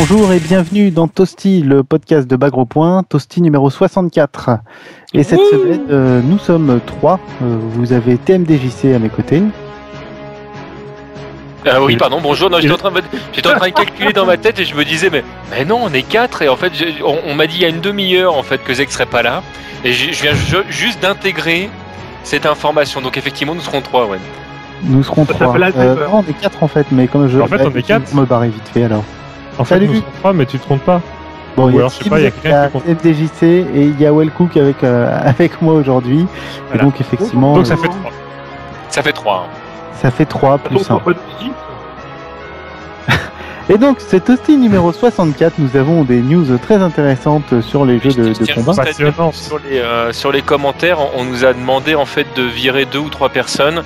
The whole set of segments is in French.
Bonjour et bienvenue dans Toasty, le podcast de Bagro Point, Toasty numéro 64. Et cette semaine, euh, nous sommes trois. Euh, vous avez TMDJC à mes côtés. Euh, oui, pardon, bonjour. Non, j'étais en, train de, j'étais en train de calculer dans ma tête et je me disais, mais, mais non, on est quatre. Et en fait, on, on m'a dit il y a une demi-heure en fait que Zek serait pas là. Et je, je viens ju- juste d'intégrer cette information. Donc effectivement, nous serons trois, ouais. Nous serons Ça trois. fait la Euh, non, on est quatre en fait, mais comme je. En fait, on est quatre. Je me barrer vite fait alors. En fait, Salut. nous sommes trois, mais tu te comptes pas. Bon, Ou il y a alors, je sais pas, il y a quelqu'un qui compte. TMDJC et il y a Wellcook avec, euh, avec moi aujourd'hui. Voilà. Et donc, effectivement, Donc ça euh, fait trois. Ça fait trois. hein. ça fait trois plus un. Et donc, c'est Toasty numéro 64. Nous avons des news très intéressantes sur les jeux de, Je de combat. Sur les, euh, sur les commentaires, on, on nous a demandé en fait de virer deux ou trois personnes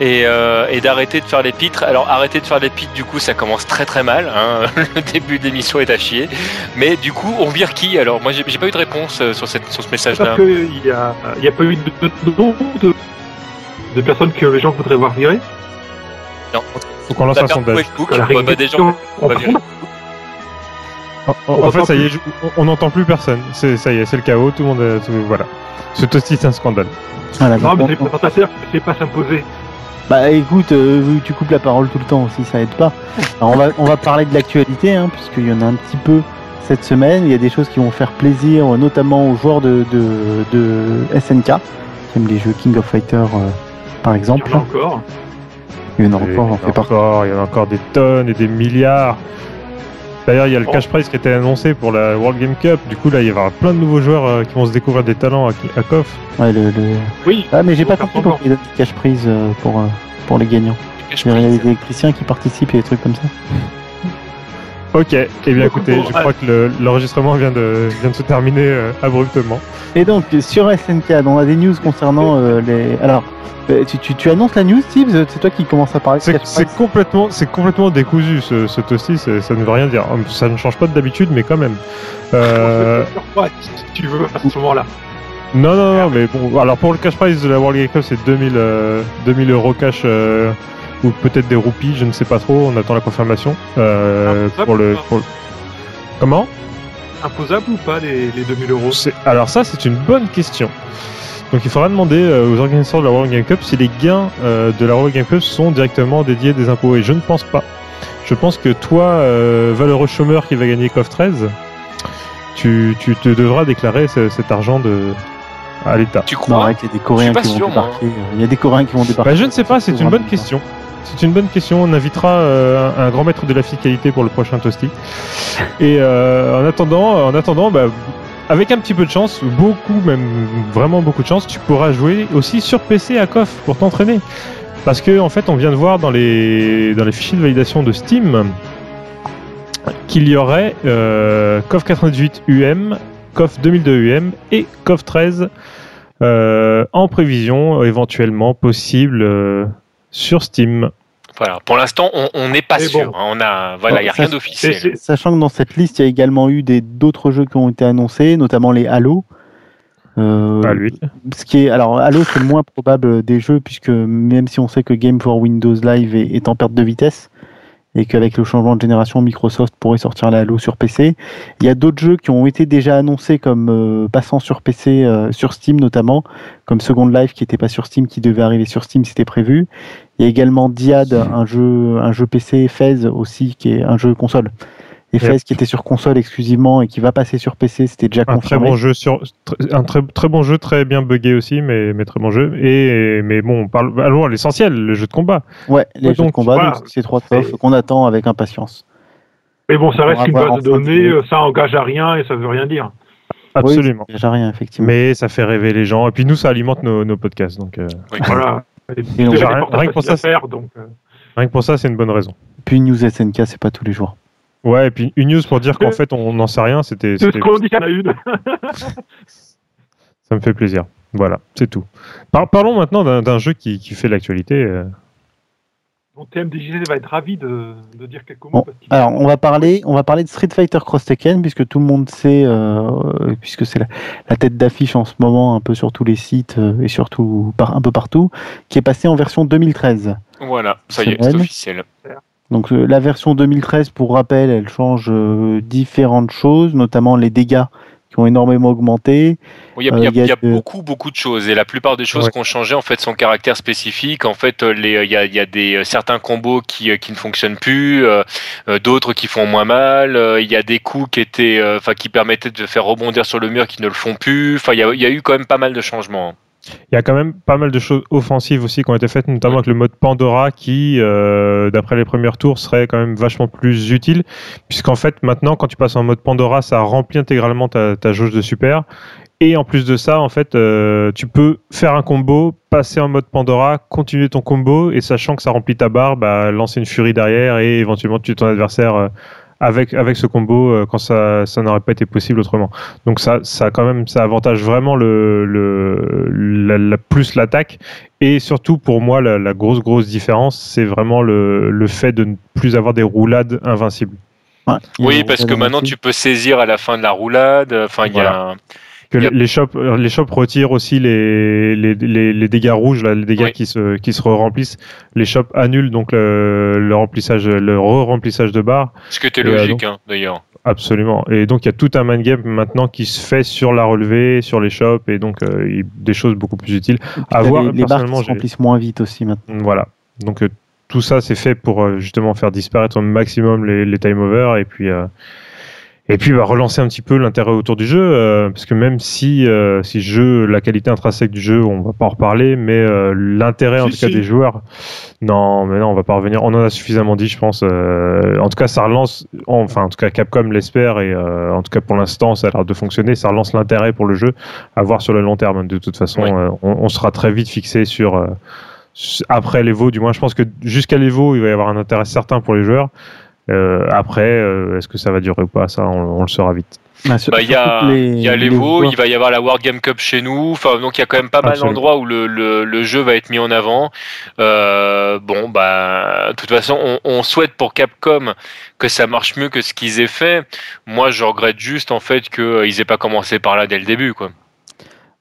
et, euh, et d'arrêter de faire les pitres. Alors arrêter de faire les pitres, du coup, ça commence très très mal. Hein. Le début de l'émission est à chier. Mais du coup, on vire qui? Alors moi, j'ai pas eu de réponse euh, sur, cette, sur ce message-là. Qu'il n'y a, il y a pas eu de, de, de, de, de personnes que les gens voudraient voir virer? Non. Faut qu'on lance On un sondage. La on, va. En, en- On en fait, ça y est, je- on n'entend plus personne. C'est ça y est, c'est le chaos. Tout le monde, tout- voilà. Ce toasty, c'est un scandale. Voilà, Non, mais on- c'est les présentateurs sait pas s'imposer. Bah écoute, euh, tu coupes la parole tout le temps aussi, ça aide pas. Alors, on va on va parler de l'actualité, hein, puisqu'il y en a un petit peu cette semaine. Il y a des choses qui vont faire plaisir, euh, notamment aux joueurs de, de, de SNK, qui aiment les jeux King of Fighter, euh, par Il exemple. y en a encore. Il y en a encore, on il y en fait encore, il y en a encore des tonnes et des milliards. D'ailleurs, il y a le Oh. cash prize qui a été annoncé pour la World Game Cup. Du coup, là, il y avoir plein de nouveaux joueurs euh, qui vont se découvrir des talents à, à KOF. Ouais, le, le- Oui. Ah, mais j'ai pas compris pourquoi il donne des cash prise euh, pour, euh, pour les gagnants. Il y a des électriciens qui participent et des trucs comme ça. Ok. Eh bien, écoutez, je crois que le- l'enregistrement vient de, vient de se terminer euh, abruptement. Et donc, sur SNK, on a des news concernant euh, les. Alors, euh, tu, tu, tu annonces la news, Steve? C'est toi qui commence à parler de C'est complètement, c'est complètement décousu ce, ce toasty, ça ne veut rien dire. Hum, Ça ne change pas d'habitude, mais quand même. Euh, Sur quoi, si tu veux, à ce moment-là. non, non, non, mais bon. Alors pour le cash prize de la World Game Cup, c'est 2000, euh, 2000 euros cash euh, ou peut-être des roupies, je ne sais pas trop. On attend la confirmation euh, Ah, pour le. ça. pour le- Comment? Imposable ou pas, les, les 2000 euros? C'est- Alors ça, c'est une bonne question. Donc il faudra demander euh, aux organisateurs de la World Game Cup si les gains euh, de la World Game Cup sont directement dédiés des impôts. Et je ne pense pas. Je pense que toi, euh, valeureux chômeur qui va gagner COF 13, tu, tu te devras déclarer ce- cet argent de, à l'État. Tu Non, crois arrête, il y a des Coréens qui vont débarquer. Il y a des Coréens qui vont débarquer. Bah, je ne sais pas, c'est une bonne question. C'est une bonne question. On invitera euh, un, grand maître de la fiscalité pour le prochain Toasty. Et euh, en attendant, en attendant, bah, avec un petit peu de chance, beaucoup, même vraiment beaucoup de chance, tu pourras jouer aussi sur PC à KOF pour t'entraîner. Parce que en fait, on vient de voir dans les dans les fichiers de validation de Steam qu'il y aurait euh, KOF 98 UM, KOF 2002 UM et KOF 13 euh, en prévision éventuellement possible sur Steam. Voilà. Pour l'instant, on- n'est pas Mais sûr. bon. hein. On a, voilà, il y a rien d'officiel. Sachant que dans cette liste, il y a également eu des d'autres jeux qui ont été annoncés, notamment les Halo. Euh, à lui. ce qui est alors Halo c'est le moins probable des jeux puisque même si on sait que Game for Windows Live est, est en perte de vitesse et qu'avec le changement de génération Microsoft pourrait sortir la Halo sur PC, il y a d'autres jeux qui ont été déjà annoncés comme euh, passant sur PC euh, sur Steam notamment comme Second Life qui n'était pas sur Steam qui devait arriver sur Steam c'était prévu. Il y a également Diad un jeu un jeu PC Fez aussi qui est un jeu console. Et qui était sur console exclusivement et qui va passer sur PC, c'était déjà Un très confirmé. bon jeu sur un très, très bon jeu très bien buggé aussi mais, mais très bon jeu et mais bon on parle allons à l'essentiel le jeu de combat Ouais, les Ouais, jeux de combat, voilà. donc c'est trois TOF qu'on attend avec impatience. Mais bon, ça reste une base de données, ça engage à rien et ça veut rien dire. absolument Oui, déjà rien, effectivement. mais ça fait rêver les gens et puis nous ça alimente nos, nos podcasts donc euh, Oui. Voilà. Et rien- rien que pour à ça, faire, donc, euh, rien que pour ça c'est une bonne raison Puis News SNK, c'est pas tous les jours. Ouais et puis une news pour dire qu'en Euh, fait on n'en sait rien c'était c'est ce qu'on dit qu'il y en a une. ça me fait plaisir voilà c'est tout Par- parlons maintenant d'un jeu qui, qui fait l'actualité euh. Mon TMDJC va être ravi de, de dire quelques mots. Bon, parce qu'il- alors on va parler, on va parler de Street Fighter Cross Tekken puisque tout le monde sait, euh, puisque c'est la, la tête d'affiche en ce moment un peu sur tous les sites euh, et surtout par, un peu partout, qui est passé en version 2013. Voilà, ça y est, c'est officiel. Donc euh, la version 2013, pour rappel, elle change euh, différentes choses, notamment les dégâts qui ont énormément augmenté. Oui, Il y a, Euh, il y a- il y a il y a de- beaucoup, beaucoup de choses. Et la plupart des choses Ouais. qui ont changé, en fait, sont caractère spécifique. En fait, il y a, il y a des, certains combos qui, qui ne fonctionnent plus, euh, d'autres qui font moins mal. Il y a des coups qui étaient, euh, enfin, qui permettaient de faire rebondir sur le mur qui ne le font plus. Enfin, il y a, il y a eu quand même pas mal de changements. Il y a quand même pas mal de choses offensives aussi qui ont été faites, notamment avec le mode Pandora qui, euh, d'après les premiers tours, serait quand même vachement plus utile. Puisqu'en fait, maintenant, quand tu passes en mode Pandora, ça remplit intégralement ta, ta jauge de super. Et en plus de ça, en fait, euh, tu peux faire un combo, passer en mode Pandora, continuer ton combo, et sachant que ça remplit ta barre, bah, lancer une furie derrière et éventuellement tuer ton adversaire euh, avec, avec ce combo euh, quand ça, ça n'aurait pas été possible autrement. Donc ça, ça quand même, ça avantage vraiment le, le la, la- plus l'attaque. Et surtout pour moi, la, la grosse grosse différence, c'est vraiment le, le fait de ne plus avoir des roulades invincibles. Ouais, Oui, parce que maintenant, tu peux saisir à la fin de la roulade. Enfin, il y a. Que Yep. les shops, les shops retirent aussi les, les, les, les dégâts rouges, là, les dégâts Oui. qui se qui se remplissent. Les shops annulent donc le, le remplissage, le re-remplissage de barres. Ce que t'es Et, euh, logique, hein, d'ailleurs. Absolument. Et donc il y a tout un mind game maintenant qui se fait sur la relevée, sur les shops, et donc euh, des choses beaucoup plus utiles. À voir, les, les barres qui se remplissent moins vite aussi maintenant. Voilà. Donc euh, tout ça c'est fait pour euh, justement faire disparaître au maximum les, les time over et puis euh, et puis bah, relancer un petit peu l'intérêt autour du jeu euh, parce que même si euh, si jeu la qualité intrinsèque du jeu on va pas en reparler mais euh, l'intérêt en Si, tout cas des joueurs non mais non on va pas revenir on en a suffisamment dit je pense euh, en tout cas ça relance enfin en tout cas Capcom l'espère et euh, en tout cas pour l'instant ça a l'air de fonctionner ça relance l'intérêt pour le jeu à voir sur le long terme de toute façon Oui. euh, on, on sera très vite fixé sur euh, après l'Evo, du moins, je pense que jusqu'à l'Evo, il va y avoir un intérêt certain pour les joueurs. Euh, après, euh, est-ce que ça va durer ou pas? Ça, on, on le saura vite. Bah, Bah, il y a, les- il y a les l'Evo, joueurs- il va y avoir la World Game Cup chez nous. Enfin, donc il y a quand même pas mal d'endroits où le, le, le jeu va être mis en avant. Euh, bon, bah, de toute façon, on, on souhaite pour Capcom que ça marche mieux que ce qu'ils aient fait. Moi, je regrette juste en fait qu'ils aient pas commencé par là dès le début, quoi.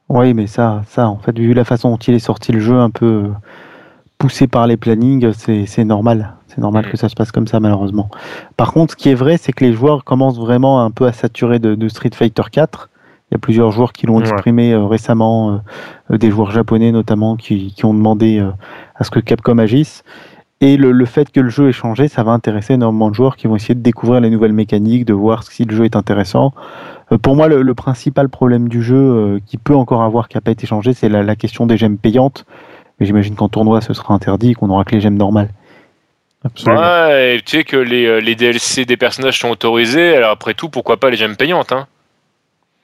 Oui, mais ça, ça, en fait, vu la façon dont il est sorti le jeu, un peu euh, poussé par les plannings, c'est normal. C'est normal Mhm. que ça se passe comme ça, malheureusement. Par contre, ce qui est vrai, c'est que les joueurs commencent vraiment un peu à saturer de, de Street Fighter 4. Il y a plusieurs joueurs qui l'ont Ouais. exprimé euh, récemment, euh, euh, des joueurs japonais notamment, qui, qui ont demandé euh, à ce que Capcom agisse. Et le, le fait que le jeu ait changé, ça va intéresser énormément de joueurs qui vont essayer de découvrir les nouvelles mécaniques, de voir si le jeu est intéressant. Pour moi, le, le principal problème du jeu qui peut encore avoir, qui n'a pas été changé, c'est la, la question des gemmes payantes. Mais j'imagine qu'en tournoi, ce sera interdit et qu'on aura que les gemmes normales. Absolument. Ouais, et tu sais que les, euh, les DLC des personnages sont autorisés. Alors après tout, pourquoi pas les gemmes payantes, hein?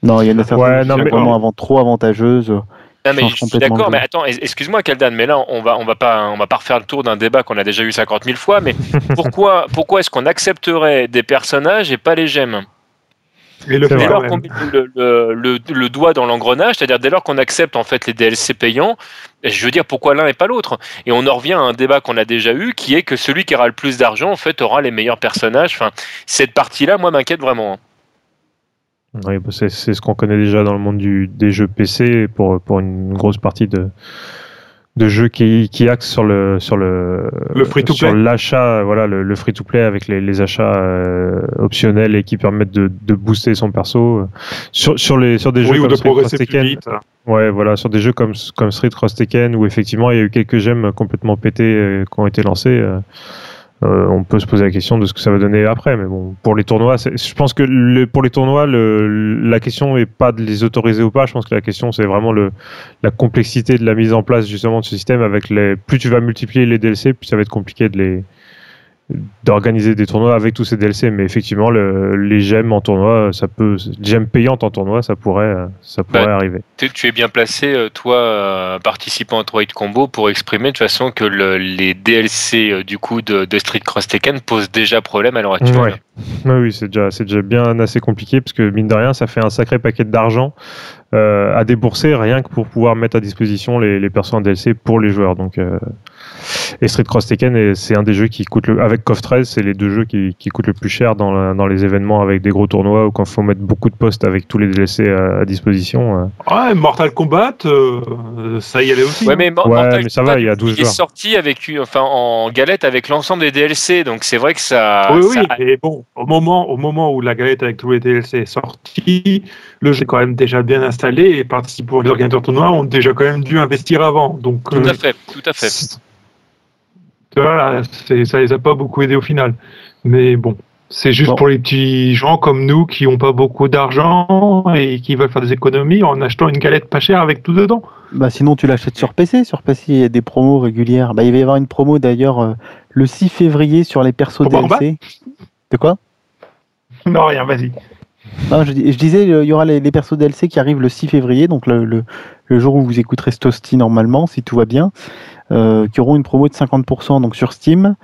Non, il y en a certaines Ouais, qui non, sont mais- vraiment avant, trop avantageuses. Non, mais change je suis d'accord, mais attends, excuse-moi, Kaldan, mais là, on va, on va pas, on va pas refaire le tour d'un débat qu'on a déjà eu 50 000 fois, mais pourquoi, pourquoi est-ce qu'on accepterait des personnages et pas les gemmes? Et le Dès lors qu'on met le, le- le- le doigt dans l'engrenage, c'est-à-dire dès lors qu'on accepte en fait les DLC payants, je veux dire pourquoi l'un et pas l'autre? Et on en revient à un débat qu'on a déjà eu, qui est que celui qui aura le plus d'argent en fait aura les meilleurs personnages. Enfin, cette partie-là, moi, m'inquiète vraiment. hein. Oui, bah, c'est c'est ce qu'on connaît déjà dans le monde du, des jeux PC pour, pour une grosse partie de, de jeux qui, qui axent sur le sur le, Le free-to-play. sur l'achat voilà le, le free to play avec les, les achats euh, optionnels et qui permettent de, de booster son perso sur sur les sur des Oui, jeux ou comme de Street progresser Cross plus Tekken vite. ouais voilà sur des jeux comme comme Street Cross Tekken où effectivement il y a eu quelques gemmes complètement pétées euh, qui ont été lancées euh, on peut se poser la question de ce que ça va donner après, mais bon, pour les tournois, je pense que le, pour les tournois, le, la question est pas de les autoriser ou pas. Je pense que la question c'est vraiment le, la complexité de la mise en place justement de ce système. Avec les, plus tu vas multiplier les DLC, plus ça va être compliqué de les d'organiser des tournois avec tous ces DLC. Mais effectivement, le, les gemmes en tournoi, ça peut, gemmes payantes en tournoi, ça pourrait, ça pourrait Bah, arriver. Tu tu es bien placé, euh, toi, euh, participant à Droid Combo, pour exprimer de toute façon que le- les DLC euh, du coup de, de Street Cross Tekken posent déjà problème à l'heure actuelle. Ouais. Oui, oui, c'est déjà, c'est déjà bien assez compliqué parce que mine de rien, ça fait un sacré paquet d'argent euh, à débourser rien que pour pouvoir mettre à disposition les, les persos en DLC pour les joueurs. Donc, euh, et Street Cross Tekken, et c'est un des jeux qui coûte le, avec KOF 13, c'est les deux jeux qui, qui coûtent le plus cher dans, la- dans les événements avec des gros tournois ou quand il faut mettre beaucoup de postes avec tous les DLC à, à disposition. euh. Ouais, Mortal Kombat, euh, ça y allait aussi. Ouais, mais, Mo- Ouais, Mortal mais ça Kombat, va, il y a 12 est joueurs. sorti avec, enfin, en galette avec l'ensemble des DLC, donc c'est vrai que ça. oui, oui, ça- mais bon, au moment, au moment où la galette avec tous les DLC est sortie, le jeu est quand même déjà bien installé et participe pour les organisateurs de tournois ont déjà quand même dû investir avant. Donc, Tout euh, à fait, tout à fait. Voilà, ça les a pas beaucoup aidés au final. Mais bon, c'est juste Bon. pour les petits gens comme nous qui ont pas beaucoup d'argent et qui veulent faire des économies en achetant une galette pas chère avec tout dedans. Bah sinon tu l'achètes sur PC. Sur PC il y a des promos régulières. Bah il va y avoir une promo d'ailleurs euh, le 6 février sur les persos DLC. De quoi? Non, rien, vas-y. Non, je, dis- je disais, il y aura les, les persos DLC qui arrivent le 6 février, donc le, le- le jour où vous écouterez Stosti normalement, si tout va bien, qui auront une promo de 50% donc sur Steam.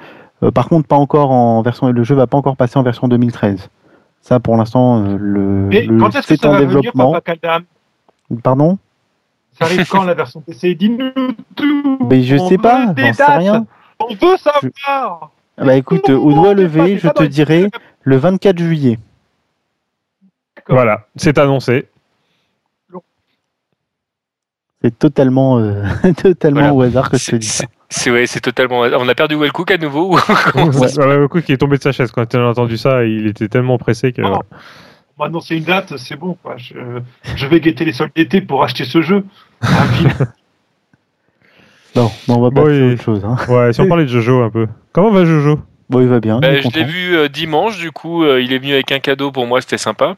Euh, par contre, pas encore en version, le jeu va pas encore passer en version 2013. Ça, pour l'instant, euh, le, Mais le- quand est-ce que c'est ça en va venir, développement. Papa Pardon? Ça arrive quand la version PC Dis-nous tout Mais je On sais pas, j'en sais rien. On veut savoir Ah Bah écoute, au doigt levé, je te dirais le 24 juillet. Voilà, c'est annoncé. C'est totalement, euh, totalement Voilà. au hasard que je te C'est- dis ça. C'est c'est- ouais, c'est totalement. On a perdu Wellcook à nouveau. Ouais. coup qui est tombé de sa chaise quand il a entendu ça, il était tellement pressé que. Non. On m'a annoncé une date, c'est bon. Quoi. Je, je vais guetter les soldes d'été pour acheter ce jeu. Ah, vite. Non, bon, on va Bon, passer à et- autre chose. Hein. Ouais, si on parlait de Jojo un peu. Comment va Jojo? Bon, il va bien. Bah, je l'ai vu euh, dimanche, du coup, euh, il est venu avec un cadeau pour moi, c'était sympa.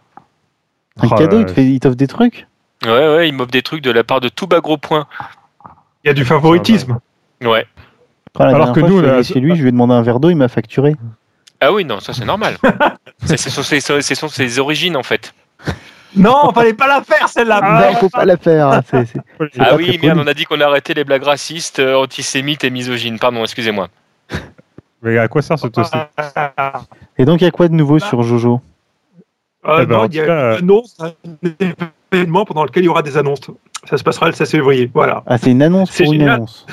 Un Oh cadeau, là il te fait- il t'offre des trucs? Ouais, ouais, il m'offre des trucs de la part de Touba Gros Point. Il y a du favoritisme. Ouais. Ah, la Alors que fois, nous, je suis on a- allé chez lui, je lui ai demandé un verre d'eau, il m'a facturé. Ah oui, non, ça c'est normal. C'est c'est son- ses origines en fait. Non, fallait pas la faire celle-là. non, faut pas la faire. hein, Ah pas oui, merde, poli. on a dit qu'on arrêtait les blagues racistes, euh, antisémites et misogynes. Pardon, excusez-moi. Mais à quoi sert ce toast? Et donc, il y a quoi de nouveau Bah. sur Jojo? Euh, Eh ben, non, en il y a tout une annonce événement pendant lequel il y aura des annonces. Ça se passera le 16 février. Voilà. Ah, c'est une annonce C'est pour une annonce.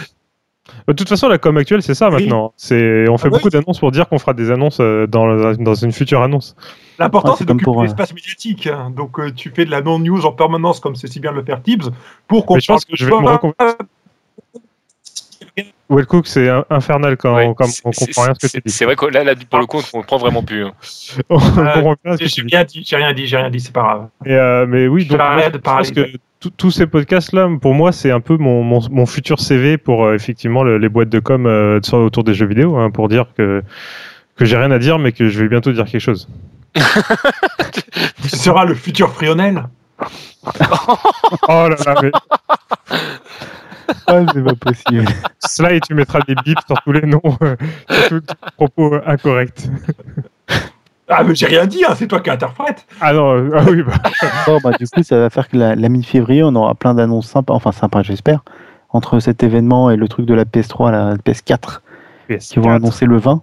De toute façon, la com actuelle, c'est ça Oui. maintenant. C'est, on fait Ah oui. beaucoup d'annonces pour dire qu'on fera des annonces euh, dans, dans une future annonce. L'important, Ah, c'est d'occuper pour, euh, l'espace médiatique. hein. Donc, euh, tu fais de la non-news en permanence, comme c'est si bien de le faire Tibbs, pour qu'on Mais je pense que je vais me recon- Wellcook, c'est in- infernal quand, Ouais, quand on comprend rien ce que c'est- tu dis. C'est vrai que là, là, pour le coup, on comprend vraiment plus. hein. on comprend tu J'ai rien dit, j'ai rien dit, j'ai rien dit, c'est pas grave. Mais, euh, mais oui, Je donc moi, de je pense parler. que tous ces podcasts-là, pour moi, c'est un peu mon, mon, mon futur CV pour euh, effectivement le- les boîtes de com euh, autour des jeux vidéo, hein, pour dire que que j'ai rien à dire, mais que je vais bientôt dire quelque chose. Tu seras le futur Frionel. Oh là là, mais Ah, c'est pas possible. cela et tu mettras des bips sur tous les noms, euh, sur tout, tout propos euh, incorrect. Ah, mais j'ai rien dit, hein, c'est toi qui interprète. Ah non, euh, ah oui, bah, Bon, bah, du coup, ça va faire que la, la mi-février, on aura plein d'annonces sympas, enfin sympas, j'espère, entre cet événement et le truc de la PS3, la PS4, qui vont annoncer le 20,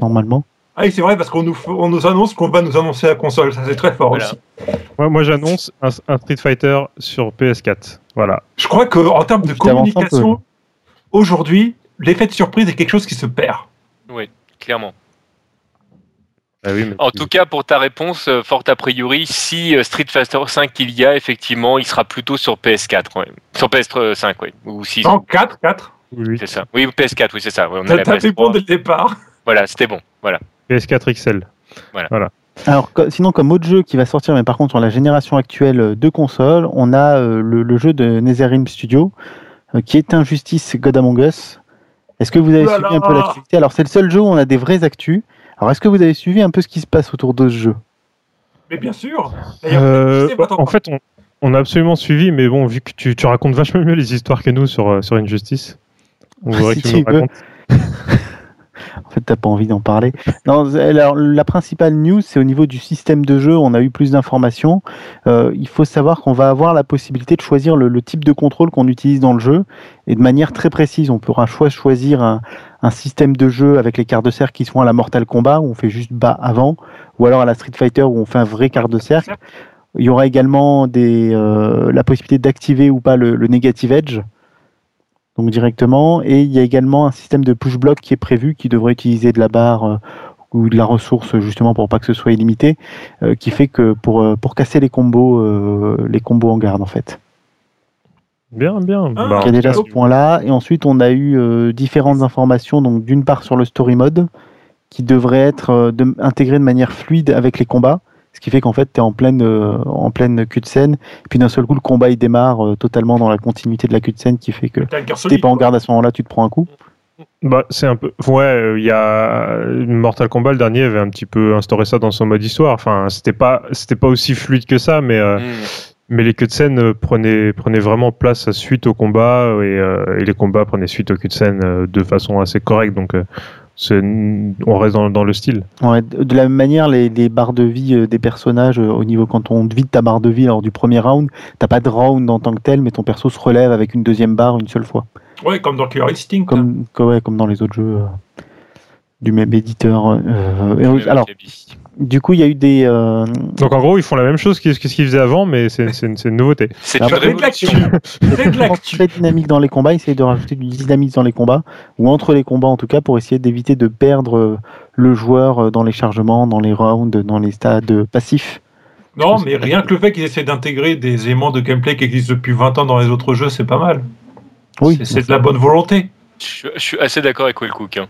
normalement. Ah oui, c'est vrai, parce qu'on nous, on nous annonce qu'on va nous annoncer la console. Ça, c'est très fort Voilà. aussi. moi, moi j'annonce un, un Street Fighter sur PS4. Voilà. Je crois qu'en termes de communication, aujourd'hui, l'effet de surprise est quelque chose qui se perd. Oui, clairement. Ah oui, mais- En tout cas, pour ta réponse, euh, fort a priori, si euh, Street Fighter 5 il y a, effectivement, il sera plutôt sur PS4. ouais. Sur PS5, oui. Ou 6. En 4, 4. oui. C'est ça. Oui, PS4, oui, c'est ça. ouais, on a t'as fait PS3. bon dès le départ. Voilà, c'était bon. Voilà. PS4 XL. Alors, co- sinon, comme autre jeu qui va sortir, mais par contre, sur la génération actuelle de consoles, on a euh, le, le jeu de Netherrealm Studio, euh, qui est Injustice God Among Us. Est-ce que vous avez suivi un peu l'actualité? Alors, c'est le seul jeu où on a des vraies actus. Alors, est-ce que vous avez suivi un peu ce qui se passe autour de ce jeu? Mais bien sûr. Euh, en fait, on, on a absolument suivi, mais bon, vu que tu, tu racontes vachement mieux les histoires que nous sur, euh, sur Injustice, on voudrait Si que tu nous tu veux. racontes. En fait, t'as pas envie d'en parler. Non, alors, la principale news, c'est au niveau du système de jeu. On a eu plus d'informations. Euh, il faut savoir qu'on va avoir la possibilité de choisir le, type de contrôle qu'on utilise dans le jeu et de manière très précise. On pourra choisir un, système de jeu avec les quarts de cercle qui sont à la Mortal Kombat où on fait juste bas avant, ou alors à la Street Fighter où on fait un vrai quart de cercle. Il y aura également euh, la possibilité d'activer ou pas le Negative Edge, donc directement. Et il y a également un système de push-block qui est prévu, qui devrait utiliser de la barre euh, ou de la ressource justement pour pas que ce soit illimité, euh, qui fait que pour, euh, pour casser les combos, euh, les combos en garde en fait. Bien, bien. Ah, Bah, Il y a déjà ce point-là. Et ensuite, on a eu euh, différentes informations. Donc, d'une part sur le story mode, qui devrait être euh, de- intégré de manière fluide avec les combats. Ce qui fait qu'en fait, tu es en pleine, euh, en pleine queue de scène. Et puis d'un seul coup, le combat il démarre euh, totalement dans la continuité de la queue de scène, qui fait que si t'es pas en garde à ce moment-là, tu te prends un coup. Bah, c'est un peu. Ouais, euh, il y a Mortal Kombat le dernier avait un petit peu instauré ça dans son mode histoire. Enfin, c'était pas, c'était pas aussi fluide que ça, mais euh, Hmm. mais les cutscenes euh, prenaient prenaient vraiment place suite au combat et, euh, et les combats prenaient suite aux cutscenes euh, de façon assez correcte. Donc, euh, on reste dans, dans le style. Ouais, de de la même manière, les, les barres de vie euh, des personnages, euh, au niveau quand on vide ta barre de vie lors du premier round, t'as pas de round en tant que tel, mais ton perso se relève avec une deuxième barre une seule fois. Ouais, comme dans Killer Instinct. Comme, comme, ouais, comme dans les autres jeux euh, du même éditeur. euh, alors. Du coup, il y a eu des. euh, Donc, en gros, ils font la même chose que ce qu'ils faisaient avant, mais c'est une, c'est une nouveauté. C'est une Avec de l'actu. révolution. Avec de l'actu. très dynamique dans les combats, essayer de rajouter du dynamisme dans les combats, ou entre les combats en tout cas, pour essayer d'éviter de perdre euh, le joueur euh, dans les chargements, dans les rounds, dans les stades passifs. Non, mais rien que le fait qu'ils essaient d'intégrer des éléments de gameplay qui existent depuis 20 ans dans les autres jeux, c'est pas mal. Oui, C'est- C'est de la bonne volonté. Je, je suis assez d'accord avec Wellcook. hein.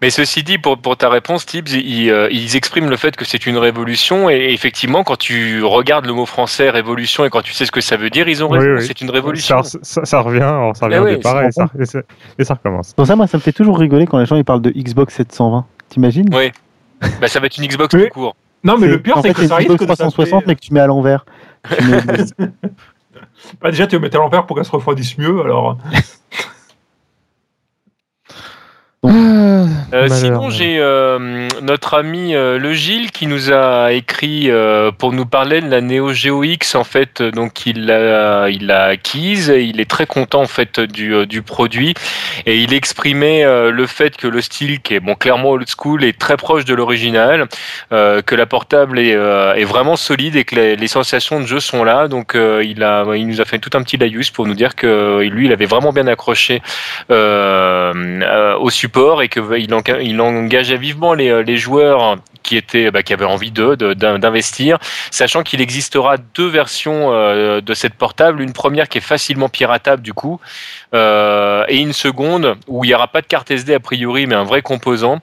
Mais ceci dit, pour, pour ta réponse, Tibbs, ils, euh, ils expriment le fait que c'est une révolution. Et effectivement, quand tu regardes le mot français révolution et quand tu sais ce que ça veut dire, ils ont Oui, raison. oui. C'est une révolution. Ça, ça, ça revient, alors ça revient au oui, départ et ça, et, ça, et ça recommence. Pour ça, moi, ça me fait toujours rigoler quand les gens ils parlent de Xbox 720. T'imagines? Oui. Bah, ça va être une Xbox Oui. tout court. Non, mais le pire, c'est que ça une risque Xbox de 360, s'appeler- mais que tu mets à l'envers. Mets- Bah, déjà, tu vas mettre à l'envers pour qu'elle se refroidisse mieux. Alors, Euh, Malheur, sinon, j'ai euh, notre ami euh, Le Gilles qui nous a écrit euh, pour nous parler de la Neo Geo X. En fait, euh, donc il l'a, il l'a acquise. Et il est très content en fait du, euh, du produit et il exprimait euh, le fait que le style, qui est bon clairement old school, est très proche de l'original, euh, que la portable est, euh, est vraiment solide et que les, les sensations de jeu sont là. Donc, euh, il a, il nous a fait tout un petit laïus pour nous dire que lui, il avait vraiment bien accroché euh, euh, au support et que il, enga- il engageait vivement les, les joueurs qui étaient bah, qui avaient envie de de- d'in- d'investir, sachant qu'il existera deux versions euh, de cette portable, une première qui est facilement piratable du coup, euh, et une seconde où il n'y aura pas de carte SD a priori, mais un vrai composant.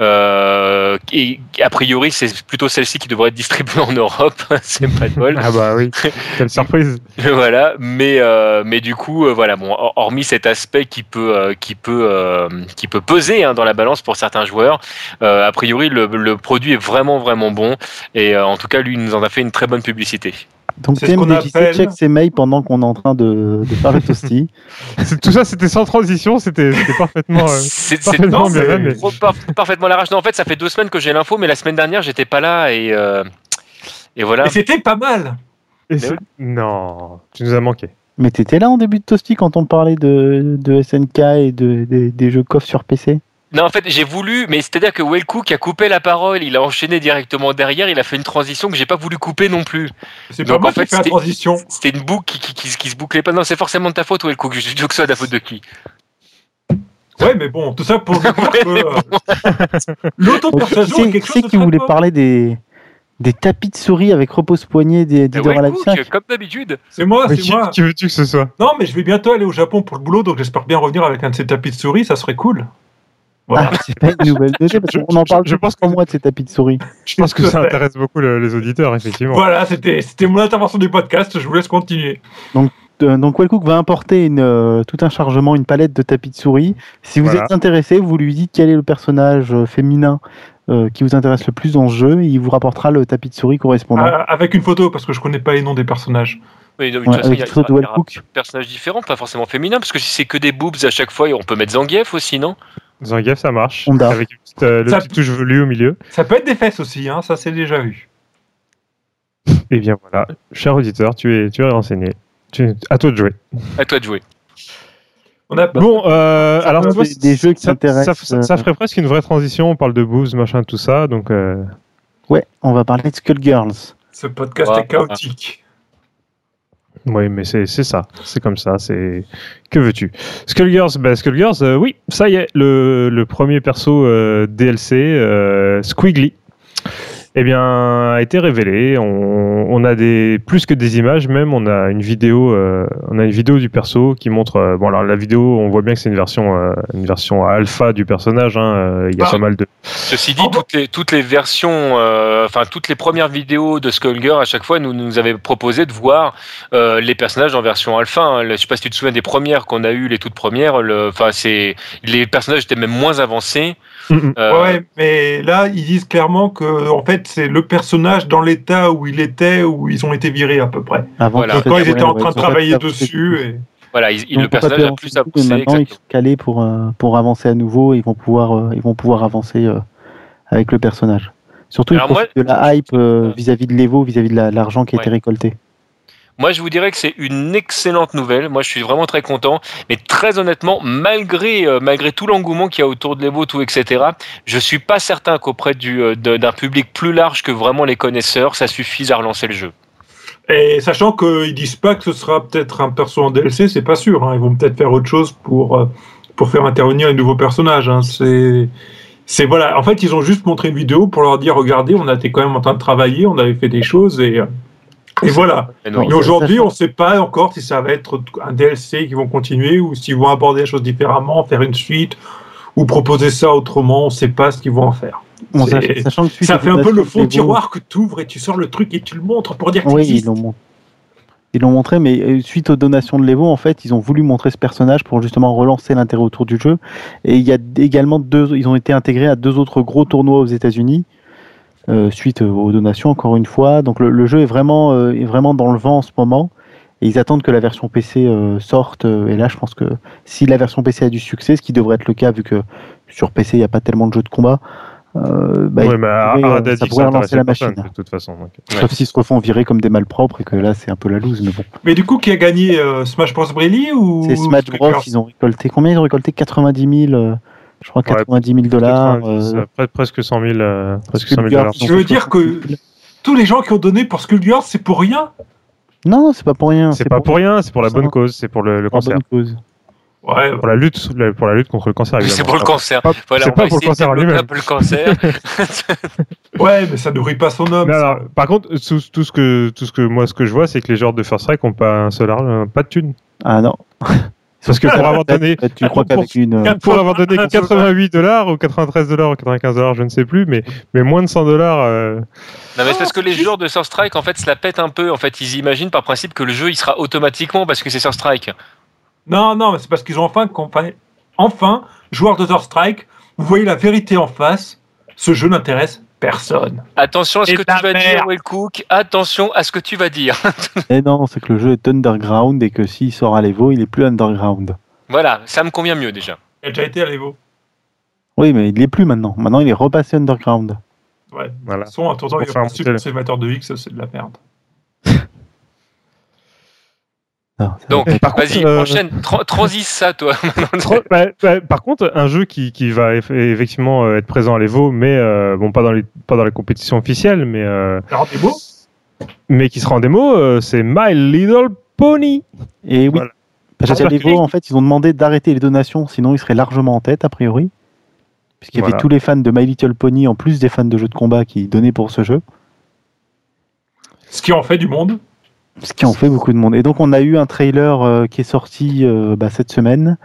Euh, et a priori, c'est plutôt celle-ci qui devrait être distribuée en Europe. c'est pas de bol. Ah bah oui, quelle surprise. voilà, mais mais du coup, voilà, bon, hor- hormis cet aspect qui peut qui peut qui peut peser hein, dans la balance pour certains joueurs, a priori le, le produit est vraiment vraiment bon et euh, en tout cas lui il nous en a fait une très bonne publicité. Donc, C'est ce appelle- check ses mails pendant qu'on est en train de, de faire le toasty. Tout ça, c'était sans transition, c'était parfaitement. euh, parfaitement non, bien, c'est- mais- trop par- parfaitement l'arrache. Non, en fait, ça fait deux semaines que j'ai l'info, mais la semaine dernière j'étais pas là et euh, et voilà. et c'était pas mal. et c'est- Non, tu nous as manqué. Mais t'étais là en début de toasty quand on parlait de, de SNK et de, des- des jeux KOF sur PC Non, en fait, j'ai voulu, mais c'est-à-dire que Wellcook a coupé la parole, il a enchaîné directement derrière, il a fait une transition que j'ai pas voulu couper non plus. C'est Donc, pas moi en fait, qui fais la c'était- transition. C'était une boucle qui, qui, qui, qui se bouclait pas. Non, c'est forcément de ta faute, Wellcook. Je dis que ça de la faute de qui? Ouais, mais bon, tout ça pour dire que mais euh, l'autopersuasion Qui est c'est quelque qui, chose c'est de qui très voulait parler des, des tapis de souris avec repose-poignet des Eh, d'Hydra Live Wellcook, 5 comme d'habitude. C'est moi, c'est qui, moi. qui veux-tu que ce soit? Non, mais je vais bientôt aller au Japon pour le boulot, donc j'espère bien revenir avec un de ces tapis de souris, ça serait cool. Voilà. Ah, c'est pas une nouvelle de parce Je- qu'on en parle je je pense qu'en moi de ces tapis de souris. Je pense que ça intéresse beaucoup le- les auditeurs, effectivement. Voilà, c'était c'était mon intervention du podcast, je vous laisse continuer. Euh, donc Wellcook va importer une, euh, tout un chargement, une palette de tapis de souris. Si vous Voilà. êtes intéressé, vous lui dites quel est le personnage euh, féminin euh, qui vous intéresse le plus dans ce jeu et il vous rapportera le tapis de souris correspondant. Ah, avec une photo, parce que je connais pas les noms des personnages. Oui, de toute Ouais, façon, il y a, une photo de il y Wellcook. un personnage différent, pas forcément féminin, parce que si c'est que des boobs à chaque fois, on peut mettre Zangief aussi, non? Zangief, ça marche. Honda. Avec une petite, euh, le Ça- petit touche velu au milieu. Ça peut être des fesses aussi, hein, ça c'est déjà vu. Et bien voilà, cher auditeur, tu es, tu es renseigné. Tu, à toi de jouer. À toi de jouer. On a Bon, euh, alors tu vois, des- des jeux qui ça, s'intéressent, ça, ça- ça euh, ferait presque une vraie transition. On parle de boobs, machin, tout ça. Donc, euh, Ouais, on va parler de Skullgirls. Ce podcast est chaotique. Oui, mais c'est ça, c'est comme ça, c'est que veux-tu? Skullgirls, bah, Skullgirls, euh, oui, ça y est, le, le premier perso euh, DLC, euh, Squiggly, eh bien, a été révélé. On, on a des plus que des images, même on a une vidéo, euh, on a une vidéo du perso qui montre. euh, bon, alors la vidéo, on voit bien que c'est une version, euh, une version alpha du personnage. hein, Il y a Ah. pas mal de. Ceci dit, toutes les, toutes les versions, enfin toutes les premières vidéos de Skullgirl, à chaque fois, nous nous avaient proposé de voir les personnages en version alpha. hein. Je sais pas si tu te souviens des premières qu'on a eues, les toutes premières. Enfin, c'est les personnages étaient même moins avancés. Euh, Ouais, mais là, ils disent clairement que en fait, c'est le personnage dans l'état où il était, où ils ont été virés à peu près. Avant Voilà. Quand ils étaient en train ils de travailler dessus. Et... Voilà, ils- Ils le personnage a plus mais avancé. Maintenant, ils exactement. sont calés pour, euh, pour avancer à nouveau. Ils vont pouvoir, euh, ils vont pouvoir avancer euh, avec le personnage. Surtout, ils Alors moi- de la hype euh, vis-à-vis de l'Evo, vis-à-vis de la- l'argent qui a été récolté. Moi, je vous dirais que c'est une excellente nouvelle. Moi, je suis vraiment très content. Mais très honnêtement, malgré, euh, malgré tout l'engouement qu'il y a autour de l'Evo, etc., je suis pas certain qu'auprès du, euh, d'un public plus large que vraiment les connaisseurs, ça suffise à relancer le jeu. et sachant qu'ils disent pas que ce sera peut-être un perso en DLC, c'est pas sûr. hein. Ils vont peut-être faire autre chose pour, euh, pour faire intervenir les nouveaux personnages. hein. C'est. C'est voilà, en fait, ils ont juste montré une vidéo pour leur dire regardez, on était quand même en train de travailler, on avait fait des choses et, et voilà. Mais aujourd'hui, on ne sait pas encore si ça va être un DLC qui vont continuer ou s'ils vont aborder la chose différemment, faire une suite ou proposer ça autrement. On ne sait pas ce qu'ils vont en faire. Bon, C'est- sach- sachant que Ça fait un peu le fond tiroir que tu ouvres et tu sors le truc et tu le montres pour dire qu'il Oui, existe. ils l'ont mon- ils l'ont montré, mais euh, suite aux donations de l'Evo, en fait, ils ont voulu montrer ce personnage pour justement relancer l'intérêt autour du jeu. Et il y a également deux, ils ont été intégrés à deux autres gros tournois aux États-Unis. Euh, suite aux donations, encore une fois. Donc le, le jeu est vraiment, euh, est vraiment dans le vent en ce moment. Et ils attendent que la version PC euh, sorte. et là, je pense que si la version PC a du succès, ce qui devrait être le cas, vu que sur PC, il n'y a pas tellement de jeux de combat, euh, bah, ouais, ils mais euh, ça pourrait ça relancer la personne, machine. de toute façon. donc. Sauf s'ils se refont virer comme des malpropres et que là, c'est un peu la loose. Mais bon. Mais du coup, qui a gagné euh, Smash Bros. Brilly ou C'est Smash Bros. Ils ont récolté combien? Ils ont récolté 90 000, euh, je crois 90 000 dollars. 90, euh, euh, pre- presque 100 000, euh, presque 100 000 Skullgirls, dollars. Tu veux dire que 60 000. tous les gens qui ont donné pour Skullgirls, c'est pour rien Non, c'est pas pour rien. C'est pas pour rien, c'est pour la bonne cause, c'est pour le, le pour la cancer. bonne cause. Ouais, Pour la lutte, le- pour la lutte contre le cancer. C'est pour le cancer. Pas- Voilà, c'est on pas va pour le cancer lui-même. un peu le cancer. ouais, mais ça nourrit pas son homme. Alors, par contre, tout, tout ce que, tout ce que moi, ce que je vois, c'est que les joueurs de First Strike ont pas un seul argent, pas de thunes. Ah non. Parce que pour avoir donné, Tu crois pour- qu'avec une. euh, pour avoir donné Un seul 88 dollars ou 93 dollars ou 95 dollars, je ne sais plus, mais, mais moins de 100 dollars. euh, Non mais c'est parce que les joueurs de Sur Strike en fait se la pètent un peu. En fait, ils imaginent par principe que le jeu il sera automatiquement parce que c'est Sur Strike. Non, non, mais c'est parce qu'ils ont enfin, enfin, joueurs de Thor Strike, vous voyez la vérité en face. Ce jeu n'intéresse personne. Attention à ce Et que tu vas mère. dire, Will Cook. Attention à ce que tu vas dire. Eh non, c'est que le jeu est underground et que s'il sort à l'Evo, il est plus underground. voilà, ça me convient mieux déjà. Il a déjà été à l'Evo. Oui, mais il l'est plus maintenant. Maintenant, il est repassé underground. Ouais. De voilà. toute façon, en Pour il y faire a un conservateur de X, c'est de la merde. Non, Donc, vas-y, euh, enchaîne, tra- transis ça toi. Bah, bah, par contre, un jeu qui, qui va eff- effectivement euh, être présent à l'Evo, mais euh, bon, pas dans les pas dans les compétitions officielles, mais euh, mais qui sera en démo, euh, c'est My Little Pony. Et oui. Voilà. Parce qu'à l'Evo, en fait, ils ont demandé d'arrêter les donations, sinon ils seraient largement en tête, a priori. Puisqu'il y Voilà. avait tous les fans de My Little Pony, en plus des fans de jeux de combat qui donnaient pour ce jeu. Ce qui en fait du monde. Ce qui en fait beaucoup de monde. Et donc on a eu un trailer euh, qui est sorti euh, bah, cette semaine.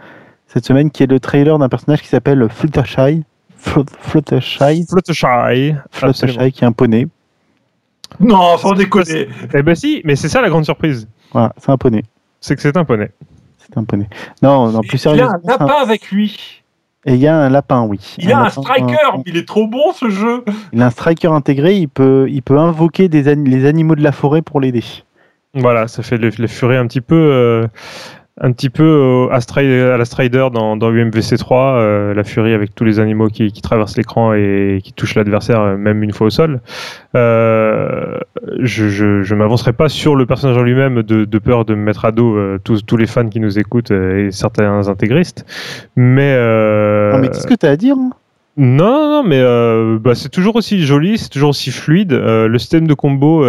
Cette semaine qui est le trailer d'un personnage qui s'appelle Fluttershy. Flut- Fluttershy. Fluttershy. Fluttershy qui est un poney. Non, sans déconner. Eh ben si, mais c'est ça la grande surprise, Voilà, c'est un poney. c'est que c'est un poney. C'est un poney. Non, non, plus il a sérieusement. un lapin avec lui. Et il y a un lapin, oui. Il a un lapin, striker, un- il est trop bon ce jeu. Il a un striker intégré, il peut, il peut invoquer des les animaux de la forêt pour l'aider. Voilà, ça fait le, le furet un petit peu, euh, un petit peu à, la Strider dans, dans UMVC 3, euh, la furie avec tous les animaux qui, qui traversent l'écran et qui touchent l'adversaire euh, même une fois au sol. Euh, je je, je m'avancerai pas sur le personnage en lui-même de, de peur de me mettre à dos euh, tous, tous les fans qui nous écoutent et certains intégristes, mais, Non, mais dis ce que tu as à dire. hein? Non, non, non, mais bah, c'est toujours aussi joli, c'est toujours aussi fluide. le système de combo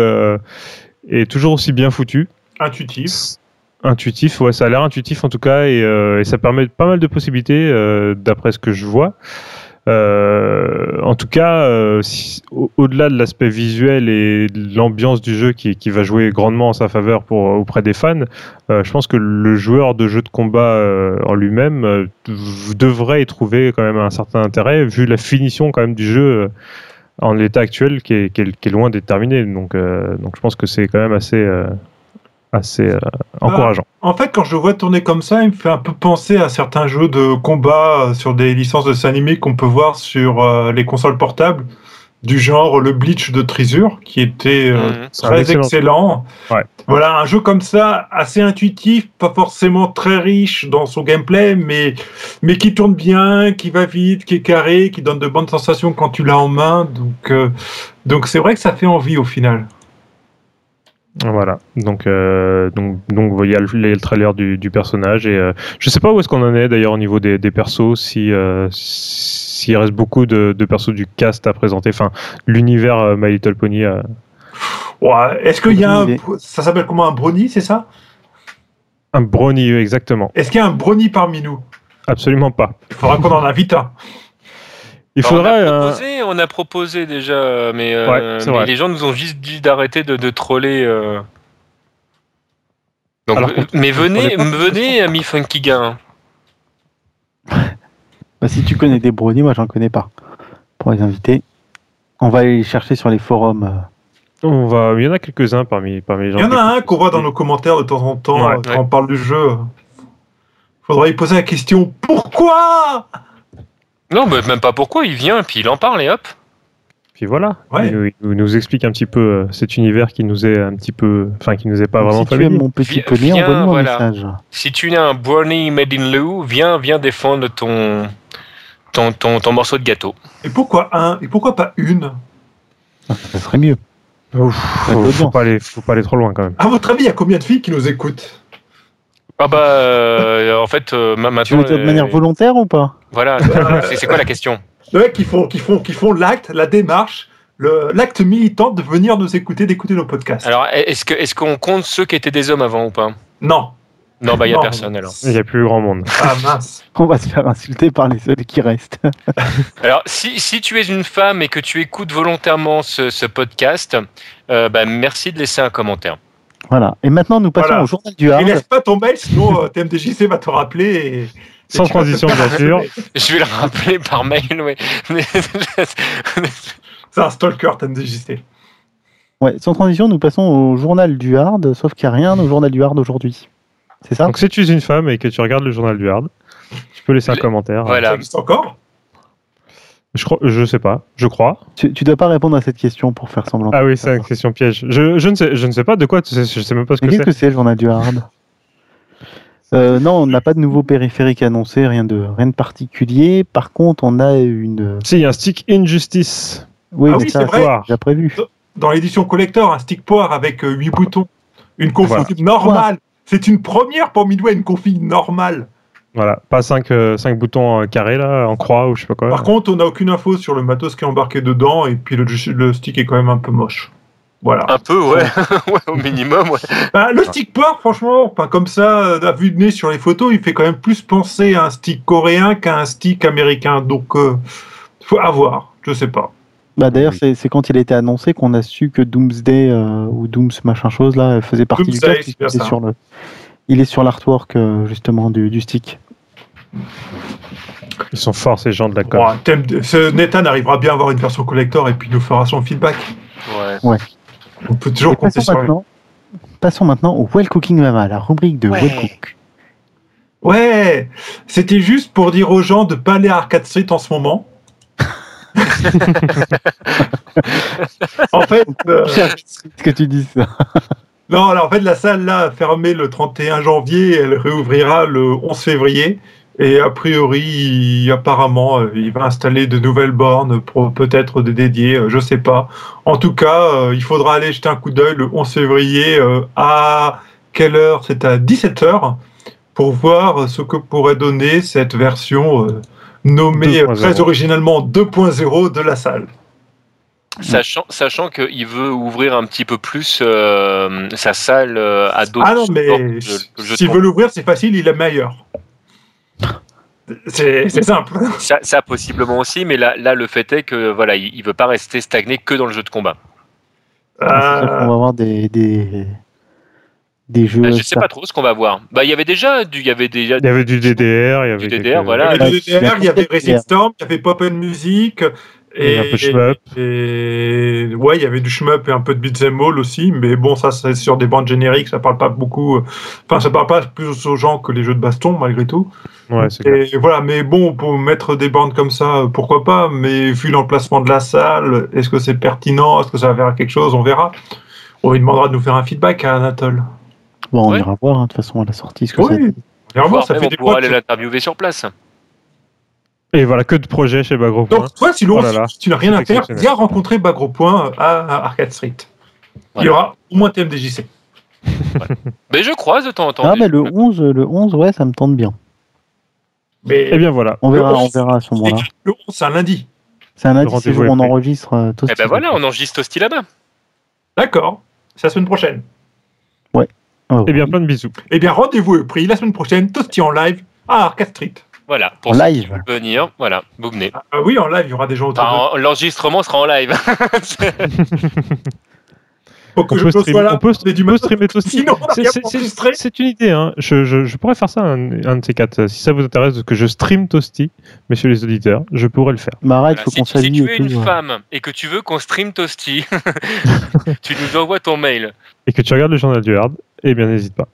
est toujours aussi bien foutu. Intuitif. Intuitif, ouais, ça a l'air intuitif en tout cas, et, euh, et ça permet pas mal de possibilités euh, d'après ce que je vois. Euh, en tout cas, au- au-delà de l'aspect visuel et de l'ambiance du jeu qui, qui va jouer grandement en sa faveur pour, auprès des fans, je pense que le joueur de jeu de combat en lui-même devrait y trouver quand même un certain intérêt, vu la finition quand même du jeu en l'état actuel qui est, qui est- qui est loin d'être terminé. Donc, euh, donc je pense que c'est quand même assez, euh, assez euh, encourageant. En fait, quand je le vois tourner comme ça, il me fait un peu penser à certains jeux de combat sur des licences de animés qu'on peut voir sur les consoles portables, du genre le Bleach de Trisure, qui était euh, Mhm. Très excellent excellent. Ouais. Voilà, un jeu comme ça, assez intuitif, pas forcément très riche dans son gameplay, mais, mais qui tourne bien, qui va vite, qui est carré, qui donne de bonnes sensations quand tu l'as en main. Donc, euh, donc c'est vrai que ça fait envie au final. Voilà, donc euh, donc donc il y a le, trailer du, du personnage et euh, je sais pas où est-ce qu'on en est d'ailleurs au niveau des, des persos si euh, s'il reste beaucoup de, de persos du cast à présenter, enfin l'univers euh, My Little Pony. euh, Ouais, Est-ce qu'il y a un, ça s'appelle comment un brownie, c'est ça? Un brownie exactement, Est-ce qu'il y a un brownie parmi nous? Absolument pas. Il faudra qu'on en invite un. Il Alors, faudrait on, a un- proposé, on a proposé déjà, mais, euh, Ouais, mais les gens nous ont juste dit d'arrêter de, de troller. euh. Donc, Alors, euh, mais venez, venez, ami Funky Gain. Bah, si tu connais des brownies, moi j'en connais pas. Pour les inviter, on va aller les chercher sur les forums. euh. on va, il y en a quelques-uns parmi parmi les gens. Il y en a un qu'on voit dans nos commentaires de temps en temps Ouais. euh, quand Ouais. on parle du jeu. Faudra lui poser la question pourquoi? Non, bah, même pas pourquoi, il vient, puis il en parle et hop. Puis voilà, Ouais. il, nous- il nous- nous explique un petit peu euh, cet univers qui nous est un petit peu, enfin qui nous est pas Donc, vraiment si tu familier. aimes mon petit poney, envoie-nous voilà. un message. Si tu es un brownie made in Lou, viens, viens défendre ton, ton, ton, ton morceau de gâteau. Et pourquoi un Et pourquoi pas une? Ah, Ça serait mieux. Ouf, faut, faut pas aller, faut pas aller trop loin quand même. À votre avis, il y a combien de filles qui nous écoutent? Ah bah, euh, en fait, euh, ma- Tu maintenant... veux dire de euh, manière volontaire ou pas Voilà, c'est c'est quoi la question? Les mecs qui font, qui font, qui font l'acte, la démarche, le- l'acte militant de venir nous écouter, d'écouter nos podcasts. Alors, est-ce que est-ce qu'on compte ceux qui étaient des hommes avant ou pas? Non. Non, bah, il y a Non. personne alors. Il n'y a plus grand monde. Ah mince. On va se faire insulter par les seuls qui restent. Alors, si, si tu es une femme et que tu écoutes volontairement ce, ce podcast, euh, bah, merci de laisser un commentaire. Voilà. Et maintenant, nous passons Voilà. au journal du Et Hard. laisse pas ton mail, sinon euh, TMDJC va te rappeler. Et, et Sans transition, bien sûr. Je vais le rappeler par mail, oui. C'est un stalker TMDJC. Ouais, sans transition, nous passons au journal du Hard, sauf qu'il n'y a rien au journal du Hard aujourd'hui. C'est ça? Donc si tu es une femme et que tu regardes le journal du Hard, tu peux laisser un commentaire. Ça voilà. existe encore? Je crois, je sais pas, je crois. tu, tu dois pas répondre à cette question pour faire semblant. Ah oui, c'est une question piège. Je, je ne sais, je ne sais pas de quoi. tu sais- Je sais même pas ce Mais que Qu'est-ce c'est. que c'est le journal du Hard Euh, non, on n'a pas de nouveau périphérique annoncé, rien de, rien de particulier. Par contre, on a une. Si, il y a un stick Injustice. Oui, Ah oui, c'est vrai. déjà prévu. Dans l'édition collector, un stick power avec 8 boutons. Une config Voilà. normale. C'est une première pour Midway, une config normale. Voilà, pas 5 cinq boutons euh, carrés là, en croix ou je sais pas quoi. Par contre, on n'a aucune info sur le matos qui est embarqué dedans, et puis le, le stick est quand même un peu moche. Voilà. Un peu, ouais. ouais au minimum, ouais. Bah, le stick power, franchement, enfin, comme ça, euh, à vue de nez sur les photos, il fait quand même plus penser à un stick coréen qu'à un stick américain. Donc, euh, faut avoir. Je sais pas. Bah, D'ailleurs, c'est c'est quand il a été annoncé qu'on a su que Doomsday euh, ou Dooms machin chose là faisait partie Doomsday, du bien Il est ça. sur le, il est sur l'artwork euh, justement du, du stick. Ils sont forts ces gens de la com. Bon, thème de- ce Nathan arrivera bien à avoir une version collector et puis nous fera son feedback. ouais. On peut toujours Et compter passons, sur lui. passons maintenant au Well Cooking Mama, la rubrique de Ouais. Well Cook. Ouais, c'était juste pour dire aux gens de pas aller à Arcade Street en ce moment. en fait, euh, ce que tu dis ça. non, alors en fait, la salle là a fermé le 31 janvier, elle réouvrira le 11 février. Et a priori, il- apparemment, euh, il va installer de nouvelles bornes, pour peut-être des dédiés, euh, je sais pas. En tout cas, euh, il faudra aller jeter un coup d'œil le 11 février à quelle heure? C'est à 17h pour voir ce que pourrait donner cette version nommé 2.0. très originalement 2.0 de la salle. Sachant, sachant qu'il veut ouvrir un petit peu plus euh, sa salle euh, à d'autres Ah non, mais s'il veut l'ouvrir, c'est facile, il est meilleur. C'est simple. ça, ça possiblement aussi, mais là, là, le fait est que voilà, il, il veut pas rester stagné que dans le jeu de combat. Euh, qu'on va avoir des, des, des jeux. Euh, je sais pas trop ce qu'on va voir. Bah, il y avait déjà du, il y avait déjà Il y avait du DDR, il y avait DDR, quelques- voilà. Il y avait du DDR, il y avait Racing Storm, il y avait Pop and Music. Et, un peu shmup. et- ouais, il y avait du shmup et un peu de beat'em all aussi, mais bon, ça c'est sur des bandes génériques, ça parle pas beaucoup. Enfin, ça parle pas plus aux gens que les jeux de baston malgré tout. Ouais, c'est clair. Et voilà, mais bon, pour mettre des bandes comme ça, euh, pourquoi pas Mais vu l'emplacement de la salle, est-ce que c'est pertinent Est-ce que ça va faire quelque chose On verra. On lui demandera de nous faire un feedback à Anatole. Bon, on Ouais. ira voir hein, de toute façon à la sortie ce que Oui. ça donne. Et vraiment, Voire ça fait on des pourra aller l'interviewer sur place. Et voilà, que de projets chez Bagro Point. Donc, toi, sinon, Oh là là. si tu n'as rien à faire, viens rencontrer Bagro Point à, à Arcade Street. Il y aura au moins TMDJC. Mais je croise de temps en temps. Ah, mais le 11, le 11, ouais, ça me tente bien. Mais Eh bien voilà. On verra, on 11, verra à ce moment-là. le 11, c'est un lundi. C'est un lundi, c'est jour où on enregistre. euh, Toasty. Eh ben voilà, on enregistre Toasty là-bas. D'accord. C'est la semaine prochaine. Oh, Eh bien, plein de bisous. Eh bien, rendez-vous est pris la semaine prochaine, Toasty en live à Arcade Street. Voilà. Pour En live. venir, voilà, vous venez. Ah, ah oui, en live, il y aura des gens autour Enfin, l'enregistrement sera en live. Faut que On je peut streamer, là on peut, on peut streamer aussi. C'est- une idée. Hein. Je, je, je pourrais faire ça un, un de ces quatre. Si ça vous intéresse que je stream Toasty, messieurs les auditeurs, je pourrais le faire. Marat, il Voilà, faut si, qu'on si salue tu es une ouais. femme et que tu veux qu'on stream Toasty, tu nous envoies ton mail. Et que tu regardes le journal du Hard, eh bien, n'hésite pas.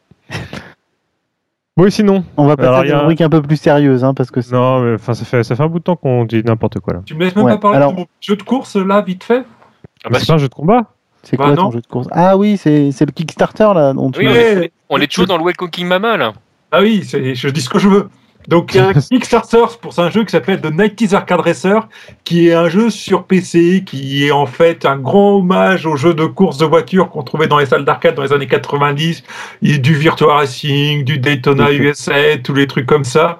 Bon, et sinon On va passer à des a rubriques un peu plus sérieuses, hein, parce que c'est- Non, mais enfin, ça fait, ça fait un bout de temps qu'on dit n'importe quoi là. Tu me laisses même Ouais, pas parler alors- de mon jeu de course là, vite fait? Ah bah, c'est pas un jeu de combat c'est Bah quoi ton jeu de course? Ah oui, c'est c'est le Kickstarter là. Dont tu oui, on est, toujours dans le Welcome King Mama là. Ah oui, c'est- je dis ce que je veux. Donc il y a un Kickstarter pour un jeu qui s'appelle The 90s Arcade Racer, qui est un jeu sur PC, qui est en fait un grand hommage aux jeux de course de voiture qu'on trouvait dans les salles d'arcade dans les années 90. Il y a du Virtua Racing, du Daytona. USA, tous les trucs comme ça.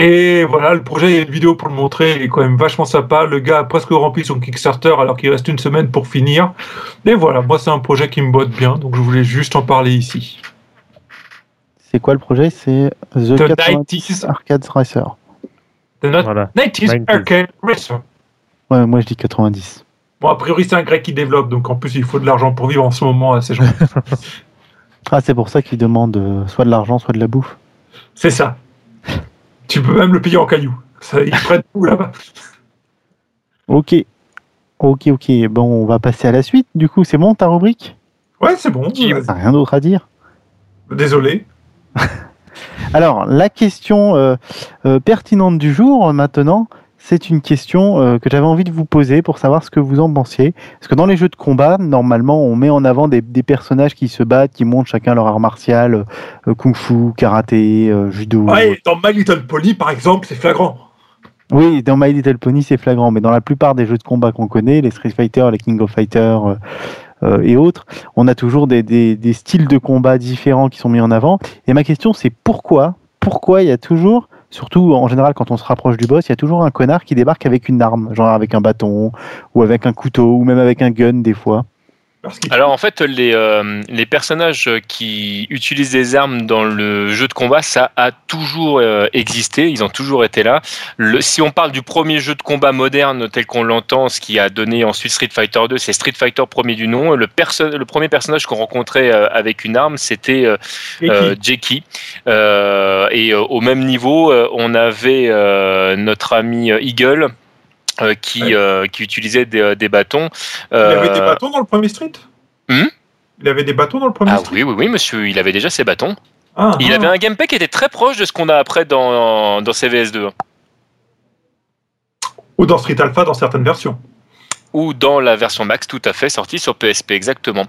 Et voilà, le projet, il y a une vidéo pour le montrer, il est quand même vachement sympa. Le gars a presque rempli son Kickstarter alors qu'il reste une semaine pour finir. Et voilà, moi c'est un projet qui me botte bien, donc je voulais juste en parler ici. C'est quoi le projet? C'est The, The 90 90s. Arcade Racer. The not- Voilà. 90s 90s. Arcade Racer. Ouais, moi je dis 90. Bon, a priori, c'est un grec qui développe, donc en plus, il faut de l'argent pour vivre en ce moment à ces gens. Ah, c'est pour ça qu'ils demandent euh, soit de l'argent, soit de la bouffe. c'est ça. Tu peux même le payer en cailloux. Ça, ils prennent tout là-bas. Ok. Ok, ok. Bon, on va passer à la suite. Du coup, c'est bon ta rubrique? Ouais, c'est bon. Qui- rien d'autre à dire Désolé. Alors, la question euh, euh, pertinente du jour, euh, maintenant, c'est une question euh, que j'avais envie de vous poser pour savoir ce que vous en pensiez. Parce que dans les jeux de combat, normalement, on met en avant des, des personnages qui se battent, qui montrent chacun leur art martial, kung-fu, karaté, judo. Ouais, dans My Little Pony, par exemple, c'est flagrant. Oui, dans My Little Pony, c'est flagrant, mais dans la plupart des jeux de combat qu'on connaît, les Street Fighter, les King of Fighter euh, et autres, on a toujours des, des- des styles de combat différents qui sont mis en avant. Et ma question, c'est pourquoi Pourquoi il y a toujours, surtout en général quand on se rapproche du boss, il y a toujours un connard qui débarque avec une arme, genre avec un bâton, ou avec un couteau, ou même avec un gun des fois? Alors en fait, les, euh, les personnages qui utilisent des armes dans le jeu de combat, ça a toujours euh, existé, ils ont toujours été là. Le, si on parle du premier jeu de combat moderne tel qu'on l'entend, ce qui a donné ensuite Street Fighter 2, c'est Street Fighter premier du nom. Le, perso- le premier personnage qu'on rencontrait euh, avec une arme, c'était Jackie. Et au même niveau, on avait notre ami Eagle. Euh, qui, Ouais. euh, qui utilisait des, des bâtons. Il avait des Euh, bâtons dans le premier Street Hmm Il avait des bâtons dans le premier Ah Street oui, oui, oui, monsieur, il avait déjà ses bâtons. Ah, Il ah. avait un gameplay qui était très proche de ce qu'on a après dans, dans CVS2. Ou dans Street Alpha, dans certaines versions. Ou dans la version Max, tout à fait, sortie sur PSP, exactement.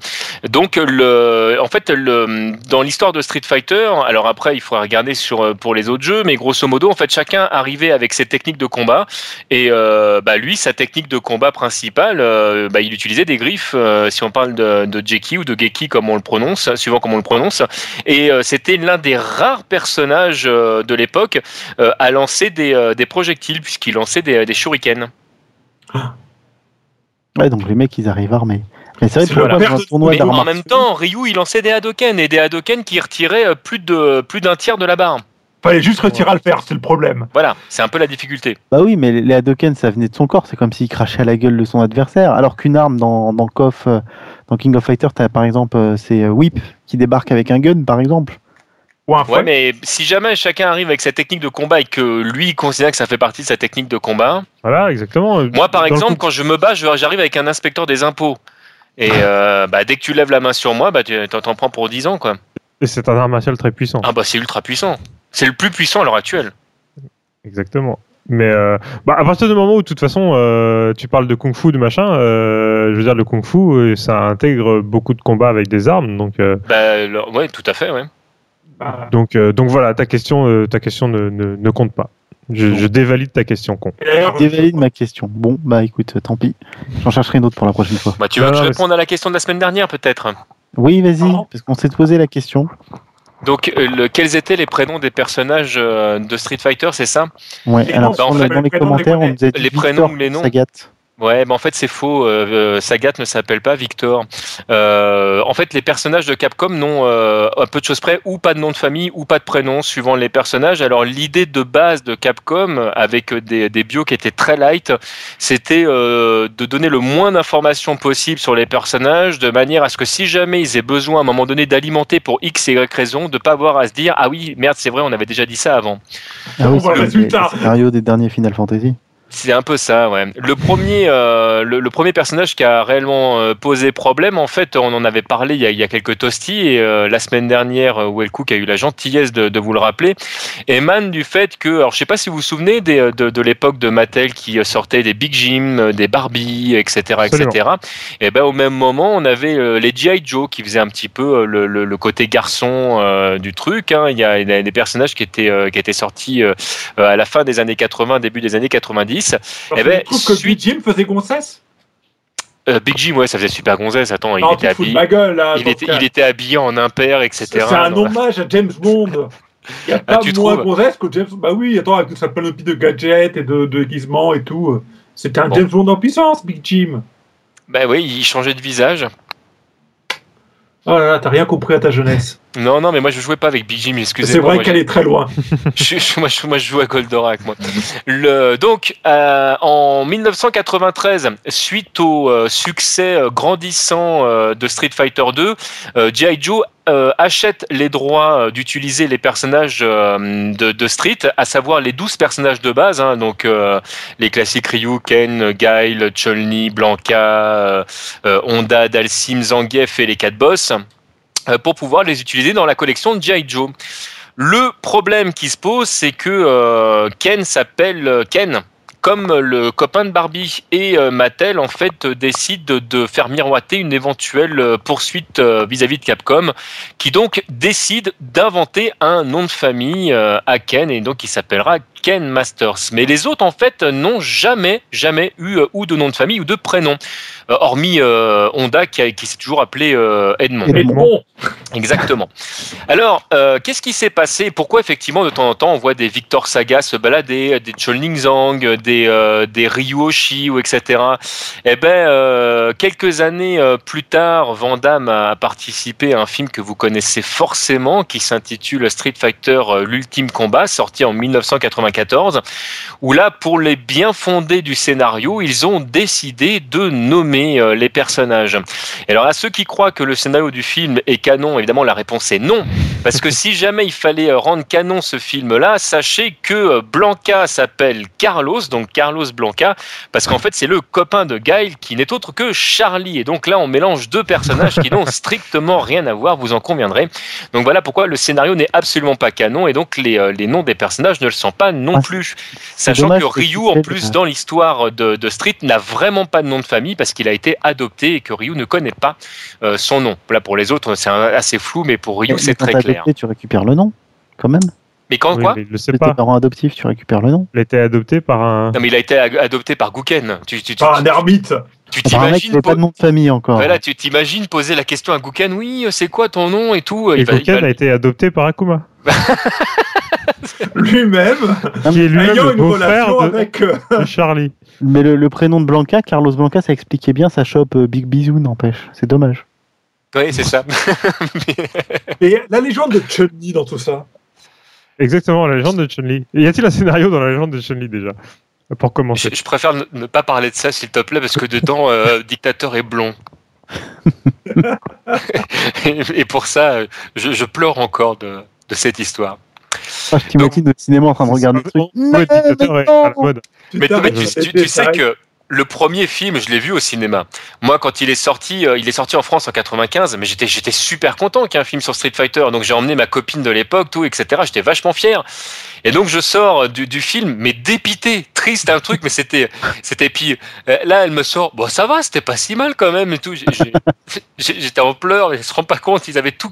Donc, le, en fait, le, dans l'histoire de Street Fighter, alors après, il faudra regarder sur, pour les autres jeux, mais grosso modo, en fait, chacun arrivait avec ses techniques de combat, et euh, bah, lui, sa technique de combat principale, euh, bah, il utilisait des griffes, euh, si on parle de, de Jeki ou de Geki, comme on le prononce, suivant comment on le prononce, et c'était l'un des rares personnages de l'époque à lancer des, des projectiles, puisqu'il lançait des, des shurikens. Ouais, donc les mecs, ils arrivent armés. Mais c'est vrai, voilà. un tournoi Mais en même temps, Ryu, il lançait des Hadoken et des Hadoken qui retiraient plus de plus d'un tiers de la barre. Fallait juste retirer à le faire, c'est le problème. Voilà, c'est un peu la difficulté. Bah oui, mais les Hadoken, ça venait de son corps. C'est comme s'il crachait à la gueule de son adversaire. Alors qu'une arme dans, dans KOF, euh, dans King of Fighters, as, par exemple, euh, c'est euh, Whip qui débarque avec un gun, par exemple. Ouais, mais si jamais chacun arrive avec sa technique de combat et que lui considère que ça fait partie de sa technique de combat. Voilà, exactement. Moi, par exemple, quand je me bats, j'arrive avec un inspecteur des impôts. Et euh, bah, dès que tu lèves la main sur moi, bah, tu t'en prends pour 10 ans. quoi. Et c'est un art martial très puissant. Ah bah c'est ultra puissant. C'est le plus puissant à l'heure actuelle. Exactement. Mais euh, bah à partir du moment où, de toute façon, euh, tu parles de kung-fu, de machin, je veux dire, le kung-fu, ça intègre beaucoup de combats avec des armes, donc. Bah, ouais, tout à fait, ouais. Bah. Donc, euh, donc voilà, ta question, euh, ta question ne, ne, compte pas. Je, dévalide ta question, con. Je dévalide ma question. Bon, bah écoute, tant pis. J'en chercherai une autre pour la prochaine fois. Bah, tu vas répondre à la question de la semaine dernière, peut-être Oui, vas-y, parce qu'on s'est posé la question. Donc, euh, quels étaient les prénoms des personnages de Street Fighter, c'est ça? Ouais, alors bah, dans les commentaires, on disait les prénoms, les noms. Sagat. Ouais, mais en fait c'est faux. Euh, euh, Sagat ne s'appelle pas Victor. Euh, en fait, les personnages de Capcom n'ont euh, un peu de choses près ou pas de nom de famille ou pas de prénom suivant les personnages. Alors l'idée de base de Capcom avec des, des bios qui étaient très light, c'était euh, de donner le moins d'informations possible sur les personnages de manière à ce que si jamais ils aient besoin à un moment donné d'alimenter pour X et Y raison, de pas avoir à se dire ah oui merde c'est vrai on avait déjà dit ça avant. Ah oui, c'est le scénario des derniers Final Fantasy. C'est un peu ça, ouais. Le premier, euh, le, premier personnage qui a réellement euh, posé problème, en fait, on en avait parlé il y a, il y a quelques toasties, et euh, la semaine dernière, Wellcook a eu la gentillesse de, de, vous le rappeler, émane du fait que, alors je sais pas si vous vous souvenez des, de, de l'époque de Mattel qui sortait des Big Jim, des Barbie, etc., etc. Et ben au même moment, on avait les G.I. Joe qui faisaient un petit peu le, le, le côté garçon du truc. Hein. Il, y a, il, y a, des personnages qui étaient, qui étaient sortis à la fin des années 80, début des années 90 eh ben, que Big Jim faisait gonzesse euh, Big Jim, ouais, ça faisait super gonzesse. Attends, il, était, habillé, il, était, il était habillé en impair, etc. C'est un hommage à James Bond. Il n'y a ah, pas moins gonzesse que James Bah oui, attends, avec sa panoplie de gadgets et de, de déguisements et tout. C'était un James Bond en puissance, Big Jim. Bah oui, il changeait de visage. Oh là là, t'as rien compris à ta jeunesse. Non, non, mais moi je jouais pas avec Big Jim, excusez-moi. C'est vrai qu'elle est très loin. je, moi, je, moi, je joue à Goldorak, moi. Le, donc, euh, en 1993, suite au euh, succès euh, grandissant euh, de Street Fighter 2, G.I. Joe achète les droits d'utiliser les personnages de, de, Street, à savoir les 12 personnages de base, hein, donc les classiques Ryu, Ken, Guile, Chun-Li, Blanca, Honda, Dalsim, Zangief et les 4 boss. Euh, pour pouvoir les utiliser dans la collection de G.I. Joe. Le problème qui se pose, c'est que euh, Ken s'appelle euh, Ken comme le copain de Barbie et Mattel en fait décide de faire miroiter une éventuelle poursuite vis-à-vis de Capcom qui donc décide d'inventer un nom de famille à Ken et donc il s'appellera Ken Masters. Mais les autres en fait n'ont jamais jamais eu ou de nom de famille ou de prénom. Euh, hormis euh, Honda qui, qui s'est toujours appelé euh, Edmond. Edmond. Exactement. Alors, qu'est-ce qui s'est passé? Pourquoi effectivement de temps en temps on voit des Victor Saga se balader, des Chun Zhang, des des Ryuoshi ou etc. Eh ben, quelques années plus tard, Van Damme a participé à un film que vous connaissez forcément, qui s'intitule Street Fighter l'ultime combat, sorti en 1994, où là, pour les bien fondés du scénario, ils ont décidé de nommer euh, les personnages. Et alors à ceux qui croient que le scénario du film est canon, évidemment la réponse est non, parce que si jamais il fallait euh, rendre canon ce film-là, sachez que euh, Blanca s'appelle Carlos, donc Carlos Blanca, parce qu'en fait c'est le copain de Guile qui n'est autre que Charlie. Et donc là on mélange deux personnages qui n'ont strictement rien à voir, vous en conviendrez. Donc voilà pourquoi le scénario n'est absolument pas canon et donc les noms des personnages ne le sont pas non Ah, plus. Sachant que Ryu en plus dans l'histoire de, de Street n'a vraiment pas de nom de famille parce qu'il a été adopté et que Ryu ne connaît pas euh, son nom. Là pour les autres c'est assez flou mais pour Ryu c'est quand très clair. adopté, tu récupères le nom, quand même. Mais quand Oui, quoi mais il le sait pas. parents adoptifs, tu récupères le nom. Il a été adopté par un. Non mais il a été adopté par Gouken. Tu tu- tu- Par un ermite. tu t'imagines pas de nom de famille encore. voilà, tu t'imagines poser la question à Gouken, oui, c'est quoi ton nom et tout. Et Il va- il Goken va- a été adopté par Akuma, Lui-même, qui est lui-même ayant le une relation de, avec. euh, de Charlie. Mais le, le prénom de Blanca, Carlos Blanca, ça expliquait bien sa shop euh, Big Bisou, n'empêche. C'est dommage. Oui, c'est ça. Et la légende de Chun-Li dans tout ça. Exactement, la légende de Chun-Li. Et Y a-t-il un scénario dans la légende de Chun-Li déjà Pour commencer? je, je préfère ne, ne pas parler de ça, s'il te plaît, parce que dedans, euh, dictateur est blond. et, et pour ça, je, je pleure encore de, de cette histoire. Ah, je t'imagine au cinéma en train de regarder le truc. Mais, tu, c'était tu- tu sais que le premier film, je l'ai vu au cinéma. Moi, quand il est sorti, euh, il est sorti en France en 95, mais j'étais super content qu'il y ait un film sur Street Fighter. Donc j'ai emmené ma copine de l'époque, tout, etc. J'étais vachement fier. Et donc je sors du, du film, mais dépité, triste, un truc, mais c'était c'était puis euh, là elle me sort, bon ça va, c'était pas si mal quand même et tout. J'étais en pleurs, ils se rendent pas compte, ils avaient tout.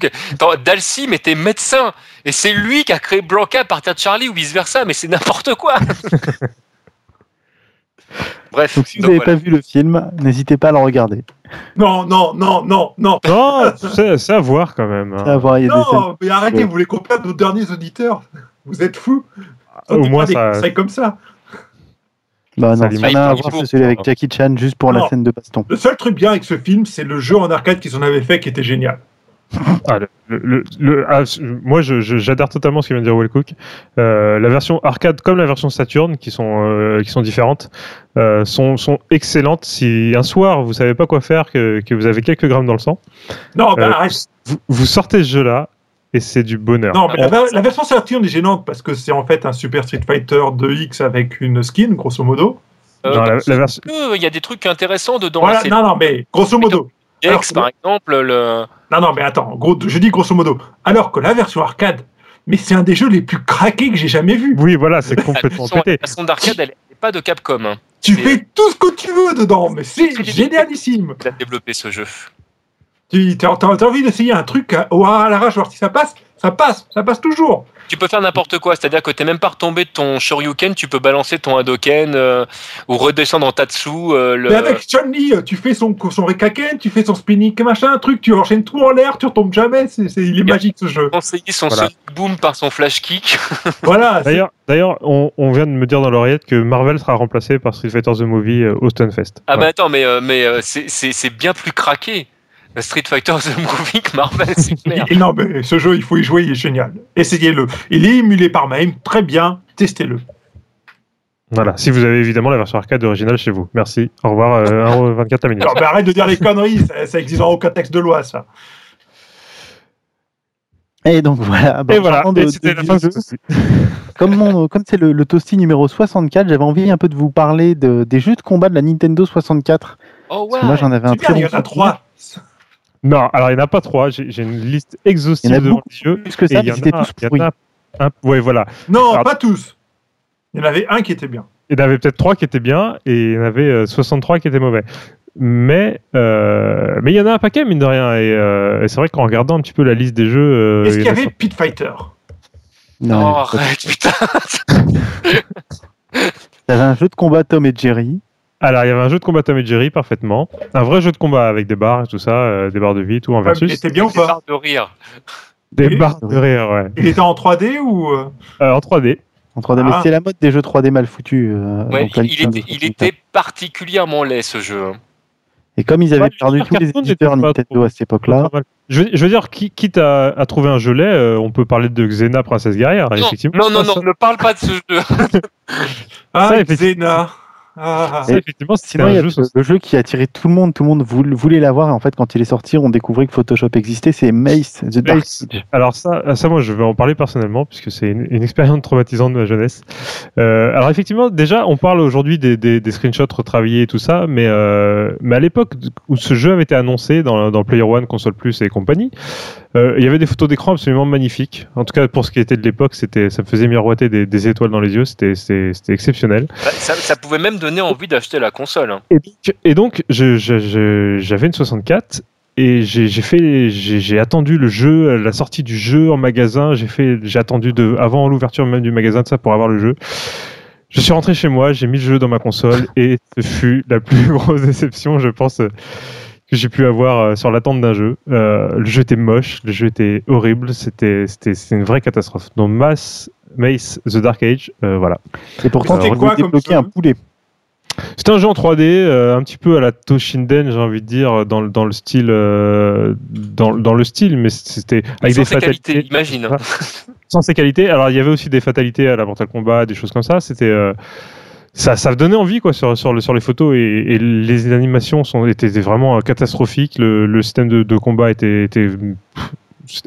Dalsim était médecin et c'est lui qui a créé Blanca à partir de Charlie ou vice versa, mais c'est n'importe quoi. Bref, Donc si vous n'avez voilà. pas vu le film, n'hésitez pas à le regarder. Non, non, non, non, non. Non, c'est c'est à voir quand même. hein. Ça va voir, il y a des scènes. Non, mais arrêtez, vous voulez qu'on perde nos derniers auditeurs? Vous êtes fous. Au moins, ça- conseils comme ça. Bah non, n'a Ah, à voir c'est celui avec Jackie Chan juste pour la scène de baston. Le seul truc bien avec ce film, c'est le jeu en arcade qu'ils en avaient fait qui était génial. Ah, le, le- le- le- ah, moi, je- je- j'adhère totalement ce que vient de dire Will Cook. Euh, la version arcade comme la version Saturn, qui sont, euh, qui sont différentes, euh, sont, sont excellentes. Si un soir vous savez pas quoi faire, que, que vous avez quelques grammes dans le sang, Non, bah, Euh, vous, vous sortez ce jeu-là et c'est du bonheur. Non, mais la, ver- la version Saturn est gênante parce que c'est en fait un Super Street Fighter 2X avec une skin, grosso modo. Euh, Non, la, parce la version. que Il y a des trucs intéressants dedans. voilà, non, non, mais grosso modo. X, par exemple, le. Non, non, mais attends, gros, je dis grosso modo. Alors que la version arcade, mais c'est un des jeux les plus craqués que j'ai jamais vu. Oui, voilà, c'est La complètement pété. la version d'arcade, elle n'est pas de Capcom. Hein. Tu fais tout ce que tu veux dedans, mais c'est génialissime. Il a développé ce jeu. Tu as, envie d'essayer un truc à, au- à l'arrache, voir si ça passe. Ça passe, ça passe toujours. Tu peux faire n'importe quoi, c'est-à-dire que tu n'es même pas retombé de ton Shoryuken, tu peux balancer ton Hadoken euh, ou redescendre en Tatsu. euh, le... Mais avec Chun-Li, tu fais son, son Rekaken, tu fais son spinning, machin, un truc, tu enchaînes tout en l'air, tu retombes jamais. C'est, c'est- il est magique ce jeu. conseiller son Voilà. Sonic Boom par son Flash Kick. Voilà. D'ailleurs, d'ailleurs, on, on vient de me dire dans l'oreillette que Marvel sera remplacé par Street Fighter The Movie euh, au Stunfest. Ah bah Voilà. attends, mais, euh, mais euh, c'est- c'est c'est bien plus craqué. Street Fighter The Movie que Marvel, c'est clair. Non, mais ce jeu, il faut y jouer, il est génial. Essayez-le. Il est émulé par MAME, très bien, testez-le. Voilà, si vous avez évidemment la version arcade originale chez vous. Merci. Au revoir. Euh, 1,24 la minute. Mais arrête de dire les conneries, ça, ça existe dans aucun texte de loi, ça. Et donc voilà. Bon, Et voilà. de- Et c'était de la fin de comme mon- comme c'est le, le Toasty numéro 64, j'avais envie un peu de vous parler de- des jeux de combat de la Nintendo 64. Oh Parce que moi j'en avais un très il bon y en a trois. Non, alors il n'y en a pas trois. J'ai une liste exhaustive a devant les yeux. plus que Et ça, il y en a- tous il y en pourris. a un- Ouais, voilà. Non, Alors- pas tous. Il y en avait un qui était bien. Il y en avait peut-être trois qui étaient bien et il y en avait euh, 63 qui étaient mauvais. Mais euh, mais il y en a un paquet mine de rien et, euh, et c'est vrai qu'en regardant un petit peu la liste des jeux, euh, Est-ce il qu'il y avait Pit Fighter? Non, Oh, arrête, putain. T'avais un jeu de combat Tom et Jerry. Alors, il y avait un jeu de combat Tom et Jerry, parfaitement. Un vrai jeu de combat avec des barres et tout ça, euh, des barres de vie, tout en Il versus. était bien ou Des pas barres de rire. Des barres de rire, ouais. Il était en 3D ou. euh, Euh, en 3D. En 3D, mais Ah. c'est la mode des jeux 3D mal foutus. euh, Ouais, il, était, il 64. était particulièrement laid ce jeu. hein. Et comme ils avaient Ouais, perdu tous les éditeurs Nintendo à cette époque-là. Je veux, je veux dire, qui- quitte à, à trouver un jeu laid, euh, on peut parler de Xena, Princesse Guerrière, Non, effectivement. non, non, Ça, non, ne parle pas de ce jeu. Ah, Ça, effectivement. Xena. Ah, effectivement, Sinon, il y a jeu. le, le jeu qui a attiré tout le monde, tout le monde voulait, l'avoir. Et en fait, quand il est sorti, on découvrait que Photoshop existait. C'est Mace, The Dark. Age. Alors ça, ça moi je vais en parler personnellement puisque c'est une, une expérience traumatisante de ma jeunesse. Euh, alors effectivement, déjà on parle aujourd'hui des, des, des screenshots retravaillés et tout ça, mais euh, mais à l'époque où ce jeu avait été annoncé dans, dans Player One, Console Plus et compagnie, euh, il y avait des photos d'écran absolument magnifiques. En tout cas pour ce qui était de l'époque, c'était ça me faisait miroiter des, des étoiles dans les yeux, c'était c'était c'était exceptionnel. Bah, ça, ça pouvait même donner envie d'acheter la console. hein. Et donc, et j'avais une 64 et j'ai fait attendu le jeu la sortie du jeu en magasin j'ai fait j'ai attendu de avant l'ouverture même du magasin de ça pour avoir le jeu je suis rentré chez moi j'ai mis le jeu dans ma console et ce fut la plus grosse déception je pense que j'ai pu avoir euh, sur l'attente d'un jeu Euh, le jeu était moche le jeu était horrible c'était c'était c'était une vraie catastrophe donc Mass Mace The Dark Age euh, voilà Et pourtant, C'était tu quoi pouvais comme débloquer jeu un poulet. C'était un jeu en 3D, euh, un petit peu à la Toshinden, j'ai envie de dire, dans, le- dans le style, euh, dans, dans le style, mais c'était avec Sans des ses fatalités. qualités, imagine. Sans ses qualités. Alors il y avait aussi des fatalités à la Mortal Kombat, des choses comme ça. C'était euh, ça, ça donnait envie quoi sur, sur, le, sur les photos et, les animations étaient, vraiment catastrophiques. Le, système de, combat était,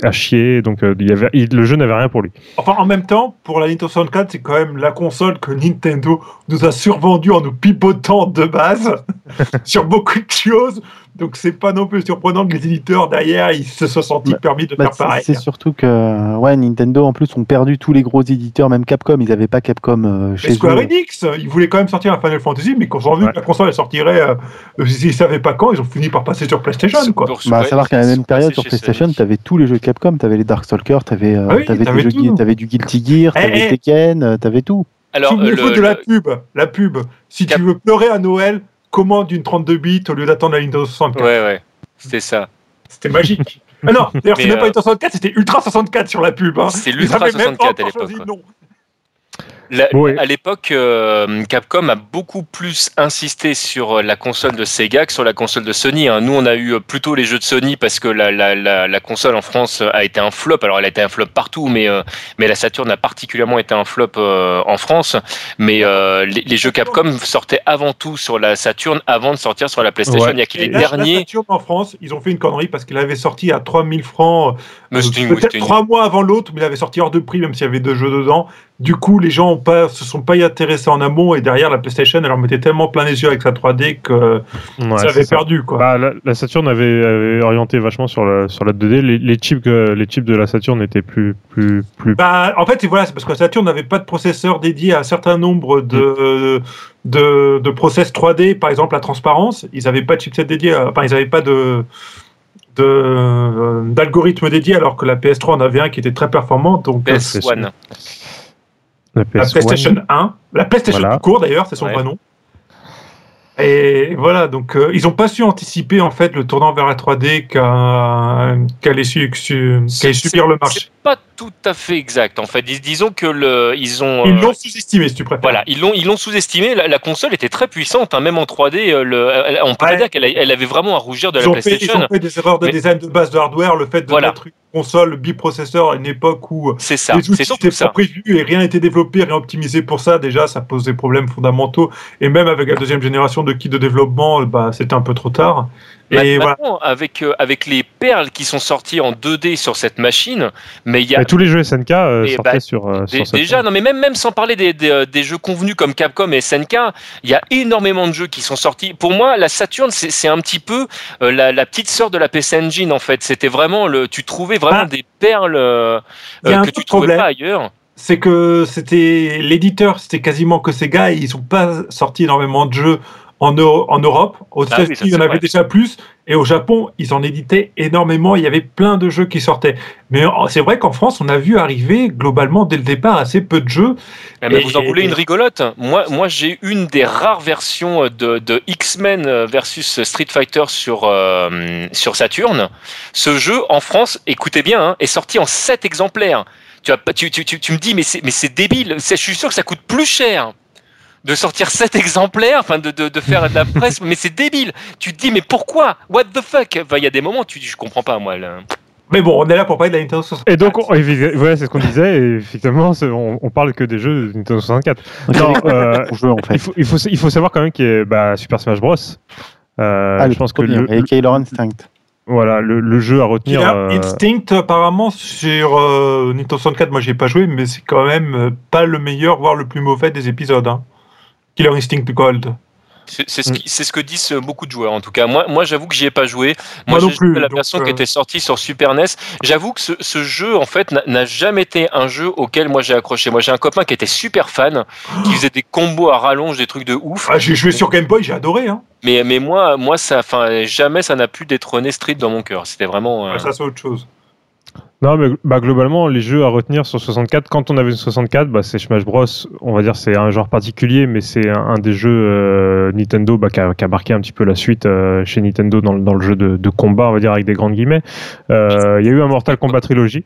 à chier, donc euh, le jeu n'avait rien pour lui. Enfin, en même temps, pour la Nintendo 64, c'est quand même la console que Nintendo nous a survendue en nous pipotant de base sur beaucoup de choses. Donc, c'est pas non plus surprenant que les éditeurs derrière ils se soient sentis Bah, permis de Bah, faire c'est- pareil. c'est surtout que ouais, Nintendo en plus ont perdu tous les gros éditeurs, même Capcom. Ils n'avaient pas Capcom euh, Et chez Square eux. Enix, ils voulaient quand même sortir un Final Fantasy, mais quand ils ont vu Ouais. que la console elle sortirait, euh, ils savaient pas quand, ils ont fini par passer sur PlayStation. Quoi. Bah, à savoir qu'à la ils même période sur PlayStation, tu avais tous les jeux Capcom, tu avais les Darkstalkers, tu avais, Ah oui, jeux, tout. t'avais du Guilty Gear, tu Eh, avais eh. Tekken, tu avais tout. Alors, Souvenez-vous le- de la pub, la pub. Si Cap- tu veux pleurer à Noël, commande une 32 bits au lieu d'attendre la Nintendo 64. Ouais, ouais, c'était ça. C'était magique. Ah non, d'ailleurs, c'est même pas euh, Nintendo 64, c'était Ultra 64 sur la pub. Hein. C'est l'Ultra avaient même pas 64 à l'époque. choisi quoi. le nom. La-. À l'époque, euh, Capcom a beaucoup plus insisté sur euh, la console de Sega que sur la console de Sony. hein. Nous, on a eu euh, plutôt les jeux de Sony parce que la, la, la, la console en France a été un flop. Alors, elle a été un flop partout, mais, euh, mais la Saturn a particulièrement été un flop euh, en France. Mais euh, les, les jeux Capcom sortaient avant tout sur la Saturn avant de sortir sur la PlayStation. Ouais. Il y a que les là, la derniers. Saturn en France, ils ont fait une connerie parce qu'il avait sorti à 3000 francs, euh, peut-être trois mois avant l'autre, mais il avait sorti hors de prix, même s'il y avait deux jeux dedans. Du coup, les gens ont pas, se sont pas y intéressés en amont et derrière, la PlayStation, elle leur mettait tellement plein les yeux avec sa 3D que Ouais, ça avait ça. perdu. Quoi. Bah, la, la Saturn avait, avait orienté vachement sur la, sur la 2D. Les, les chips, que- les chips de la Saturn étaient plus, plus, plus. Bah, en fait, c'est- voilà, c'est parce que la Saturn n'avait pas de processeur dédié à un certain nombre Mm. de, de, de process 3D, par exemple la transparence. Ils n'avaient pas de chipset dédié, à- enfin, ils n'avaient pas de de, euh, d'algorithme dédié alors que la PS3 en avait un qui était très performant donc euh, PS1. La la PS1. PlayStation 1 la PlayStation Voilà. tout court d'ailleurs c'est son Ouais. vrai nom et voilà donc euh, ils n'ont pas su anticiper en fait le tournant vers la 3D qu'a- qu'allait su- qu'allait subir le marché C'est pas tout à fait exact. En fait, Dis- disons que le, ils ont. ils euh, l'ont sous-estimé si tu préfères Voilà, ils l'ont ils l'ont sous-estimé. La, la console était très puissante, hein, même en 3D. euh, le, elle- on peut Ouais. dire qu'elle elle avait vraiment à rougir de ils la ont, fait, ils PlayStation. ont fait des erreurs de Mais- design de base de hardware, le fait de Voilà. mettre une console biprocesseur à une époque où C'est ça. les C'est outils n'étaient pas ça. prévus et rien n'était développé, rien optimisé pour ça. Déjà, ça pose des problèmes fondamentaux. Et même avec la deuxième génération de kits de développement, bah, c'était un peu trop tard. Et voilà. Maintenant, avec euh, avec les perles qui sont sorties en 2D sur cette machine, mais il y a Mais tous les jeux SNK euh, sortaient bah, sur, euh. Déjà, non, mais même, même sans parler des, des, euh, des jeux convenus comme Capcom et SNK, il y a énormément de jeux qui sont sortis. Pour moi, la Saturn, c'est c'est un petit peu euh, la, la petite sœur de la PC Engine, en fait. C'était vraiment le, tu trouvais vraiment Ah. des perles euh, euh, que tu trouvais problème. pas ailleurs. c'est que c'était l'éditeur, c'était quasiment que Sega et ils n'ont pas sorti énormément de jeux en, Eu- en Europe. Aux Ah États-Unis, il y en avait déjà plus. Et au Japon, ils en éditaient énormément. Il y avait plein de jeux qui sortaient. Mais c'est vrai qu'en France, on a vu arriver globalement dès le départ assez peu de jeux. Ah, Mais Et- vous en voulez une rigolote Moi, moi j'ai une des rares versions de, de X-Men versus Street Fighter sur, euh, sur Saturn. Ce jeu, en France, écoutez bien, hein, est sorti en 7 exemplaires. Tu, as, tu, tu, me dis, mais c'est, débile. Je suis sûr que ça coûte plus cher de sortir 7 exemplaires, enfin de, de, de faire de la presse, mais c'est débile. Tu te dis, mais pourquoi? What the fuck? Enfin, Il y a des moments, tu dis, je comprends pas, moi. là. Mais bon, on est là pour parler de la Nintendo 64. Et donc, on- voilà, c'est ce qu'on disait. Et effectivement, on, on parle que des jeux de Nintendo 64. Non, euh, Bon jeu en fait. il, faut, il, faut, il faut savoir quand même qu'il y a bah, Super Smash Bros. Euh, Ah, le je pense que le, et Killer Instinct. voilà, le, le jeu à retenir. Killer euh, Instinct, apparemment, sur euh, Nintendo 64, moi j'ai pas joué, mais c'est quand même pas le meilleur, voire le plus mauvais des épisodes. hein. Killer Instinct Gold. C'est c'est ce, c'est ce que disent euh, beaucoup de joueurs en tout cas. Moi, moi j'avoue que j'y ai pas joué. Moi, Moi non j'ai joué la version qui euh, était sortie sur Super NES. J'avoue que ce, ce jeu en fait n'a- jamais été un jeu auquel moi j'ai accroché. Moi j'ai un copain qui était super fan, qui faisait des combos à rallonge, des trucs de ouf. Ah, j'ai joué sur Game Boy, j'ai adoré. Hein. Mais, mais moi, moi ça, enfin, jamais ça n'a pu détrôner Street dans mon cœur. C'était vraiment. euh, Ah, Ça, c'est autre chose. Non, mais bah, globalement, les jeux à retenir sur 64, quand on avait une 64, bah, c'est Smash Bros. On va dire c'est un genre particulier, mais c'est un, des jeux euh, Nintendo bah, qui, a, marqué un petit peu la suite euh, chez Nintendo dans, le- jeu de, de combat, on va dire avec des grandes guillemets. Euh, Il y a eu un Mortal Kombat Trilogy.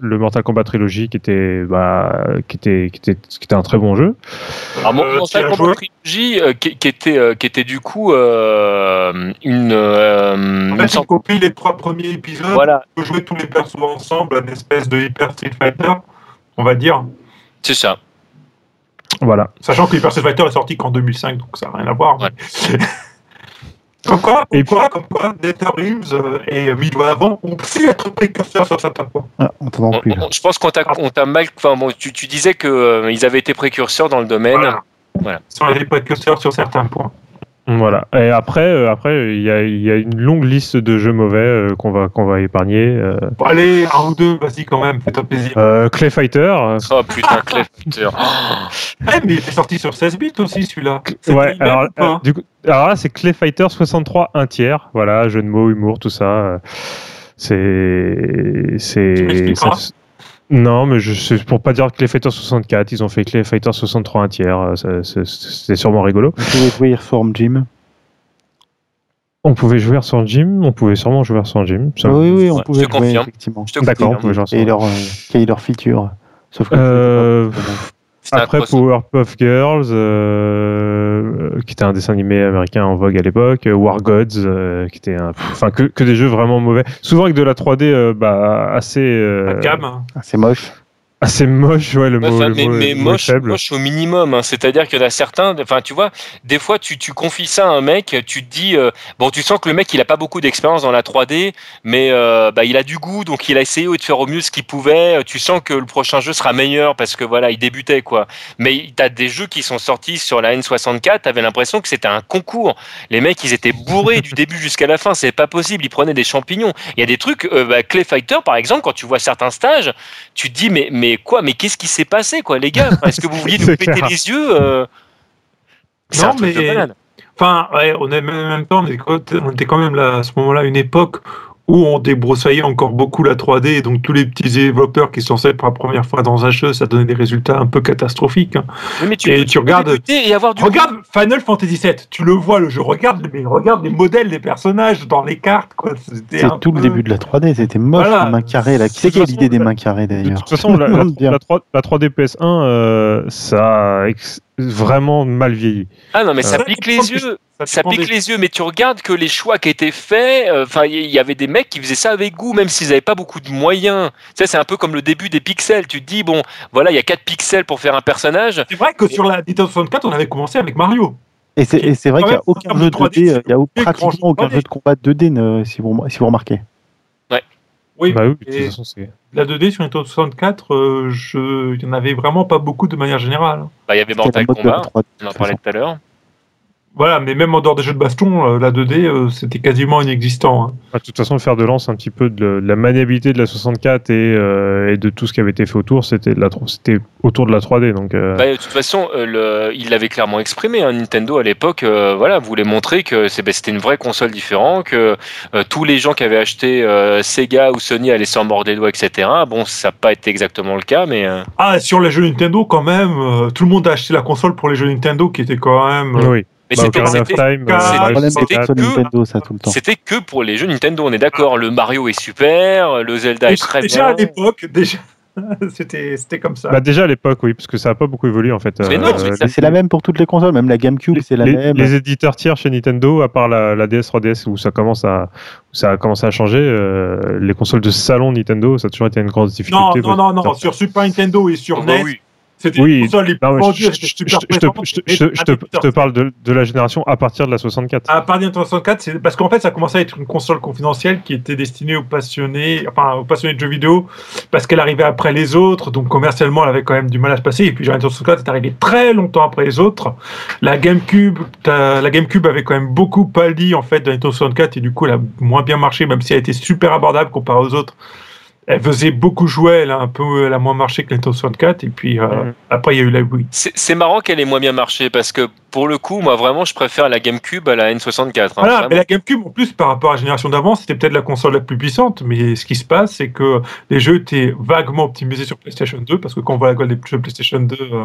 Le Mortal Kombat Trilogy qui était, bah, qui était, qui était, qui était un très bon jeu. Alors, mon Euh, Mortal tu as Kombat Trilogy, euh, qui, qui était, euh, qui était du coup euh, une, euh, En une fait, sorte- copies les trois premiers épisodes, Voilà, tu peux jouer tous les persos ensemble, une espèce de Hyper Street Fighter, on va dire. c'est ça. Voilà. Sachant que Hyper Street Fighter est sorti qu'en 2005, donc ça n'a rien à voir. Ouais. mais- comme quoi, Et quoi, comme quoi, NetherRealms euh, et Midway avant ont pu être précurseurs sur certains points. Ah, on t'entend On- plus. on- je pense qu'on t'a, on t'a mal. Enfin, bon, tu, tu disais que euh, ils avaient été précurseurs dans le domaine. Voilà. Voilà. Ils sont les précurseurs sur certains points. Voilà. Et après, euh, après, il y a, il y a une longue liste de jeux mauvais euh, qu'on va, qu'on va épargner. Euh, Bon, allez, un ou deux, vas-y quand même, fais-toi plaisir. euh, Clay Fighter. Oh putain, Clay Fighter. Eh, mais il est sorti sur 16 bits aussi celui-là. Ouais, alors, euh, du coup, alors là, c'est Clay Fighter 63 un tiers. Voilà, jeu de mots, humour, tout ça. C'est. C'est. Non, mais je c'est pour pas dire Clay Fighter 64, ils ont fait Clay Fighter 63 un tiers. euh, C'est sûrement rigolo. Vous pouvez jouer Earthworm Jim. On pouvait jouer sur Jim, on pouvait sûrement jouer sur Jim. ça- oui, oui, on Ouais, pouvait je te jouer, confirme. effectivement. Je te D'accord, on confirme. pouvait jouer sur Et leur, euh, Killer Feature. Sauf que Euh, C'était Après cross- Powerpuff Girls, euh, qui était un dessin animé américain en vogue à l'époque, euh, War Gods, euh, qui était un, enfin que, que des jeux vraiment mauvais, souvent avec de la 3D euh, bah, assez euh, La gamme. Ah, c'est moche. ouais le Ouais, mot, enfin, le mais, mot- mais le mot moche, faible. moche au minimum. hein. C'est-à-dire qu'il y en a certains, enfin tu vois, des fois tu, tu confies ça à un mec, tu te dis, euh, bon tu sens que le mec il a pas beaucoup d'expérience dans la 3D, mais euh, bah, il a du goût, donc il a essayé de faire au mieux ce qu'il pouvait. Tu sens que le prochain jeu sera meilleur parce que voilà, il débutait quoi. Mais tu as des jeux qui sont sortis sur la N64, tu avais l'impression que c'était un concours. Les mecs ils étaient bourrés du début jusqu'à la fin, c'est pas possible, ils prenaient des champignons. Il y a des trucs, euh, bah, Clay Fighter par exemple, quand tu vois certains stages, tu te dis mais mais quoi mais qu'est-ce qui s'est passé quoi les gars? Enfin, est-ce que vous vouliez nous péter clair. les yeux euh? Non, mais- malade. Enfin, ouais, on est, en même temps, on était, on était quand même là, à ce moment-là, à une époque où on débroussaillait encore beaucoup la 3D, et donc tous les petits développeurs qui sont sortis pour la première fois dans un jeu, ça donnait des résultats un peu catastrophiques. hein. Oui, mais tu, et tu regardes- débuter et avoir du Regarde Final Fantasy VII, tu le vois le jeu, regarde, mais regarde les modèles des personnages dans les cartes, quoi. C'était C'est tout le début de la 3D. C'était moche, Voilà. les mains carrées. Là. Qui De c'est qui a toute l'idée des mains carrées De d'ailleurs? toute façon, la, la, Bien. la 3, la 3D PS1, euh, ça a ex- vraiment mal vieilli. Ah non mais ça Euh, pique les yeux. Ça pique des- les yeux, mais tu regardes que les choix qui étaient faits, euh, enfin, il y avait des mecs qui faisaient ça avec goût, même s'ils n'avaient pas beaucoup de moyens. Tu sais, c'est un peu comme le début des pixels. Tu te dis, bon, voilà, il y a 4 pixels pour faire un personnage. C'est vrai que sur la Nintendo 64, on avait commencé avec Mario. Et c'est vrai qu'il n'y a aucun jeu de 2D, 3D, euh, il n'y a pratiquement aucun 3D. jeu de combat 2D ne- si, vous, si vous remarquez. Oui, Bah oui, de toute et façon, c'est. la 2D sur Nintendo 64, euh, je... il n'y en avait vraiment pas beaucoup de manière générale. Bah, il y avait Mortal Kombat, 3D. on en parlait tout à l'heure. Voilà, mais même en dehors des jeux de baston, euh, la 2D, euh, c'était quasiment inexistant. hein. Ah, De toute façon, le fer de lance un petit peu de, la maniabilité de la 64 et, euh, et de tout ce qui avait été fait autour, c'était de la tro- c'était autour de la 3D. Donc, euh, Bah, de toute façon, euh, le- il l'avait clairement exprimé. hein, Nintendo à l'époque, euh, voilà, voulait montrer que c'est- bah, c'était une vraie console différente, que euh, tous les gens qui avaient acheté euh, Sega ou Sony allaient s'en mordre les doigts, etc. Bon, ça n'a pas été exactement le cas, mais euh, Ah, sur les jeux Nintendo, quand même, euh, tout le monde a acheté la console pour les jeux Nintendo qui étaient quand même. euh, oui. Mais Bah, c'était- Ocarina of c'était Time, c'est- euh, c'est- Le Mario problème des c'était 64. consoles que- c'était pour les jeux Nintendo. On est d'accord. Le Mario est super, le Zelda est déjà très déjà à bien. l'époque, déjà, c'était c'était comme ça. Bah déjà à l'époque, oui, parce que ça n'a pas beaucoup évolué en fait. Mais non, mais ça- C'est la même pour toutes les consoles, même la GameCube, c'est la les, même. les éditeurs tiers chez Nintendo, à part la, la DS 3DS où ça commence à où ça a commencé à changer, euh, les consoles de salon Nintendo, ça a toujours été une grande difficulté. non, non, non, sur Super Nintendo et sur Oh, bah NES, oui. C'était Oui. les je, te, parle de, de la génération à partir de la 64. À partir de 64, c'est parce qu'en fait, ça commençait à être une console confidentielle qui était destinée aux passionnés, enfin aux passionnés de jeux vidéo, parce qu'elle arrivait après les autres, donc commercialement, elle avait quand même du mal à se passer. Et puis, la Nintendo 64 est arrivée très longtemps après les autres. La GameCube, la GameCube avait quand même beaucoup pâli en fait de la Nintendo 64 et du coup, elle a moins bien marché, même si elle était super abordable comparée aux autres. Elle faisait beaucoup jouer, elle a un peu, elle a moins marché que la Nintendo 64. Et puis euh, Mhm. après, il y a eu la Wii. C'est marrant qu'elle ait moins bien marché parce que pour le coup, moi vraiment, je préfère la GameCube à la N64. hein, Voilà, mais la GameCube, en plus, par rapport à la génération d'avant, c'était peut-être la console la plus puissante, mais ce qui se passe, c'est que les jeux étaient vaguement optimisés sur PlayStation 2, parce que quand on voit la gueule des jeux PlayStation 2, euh,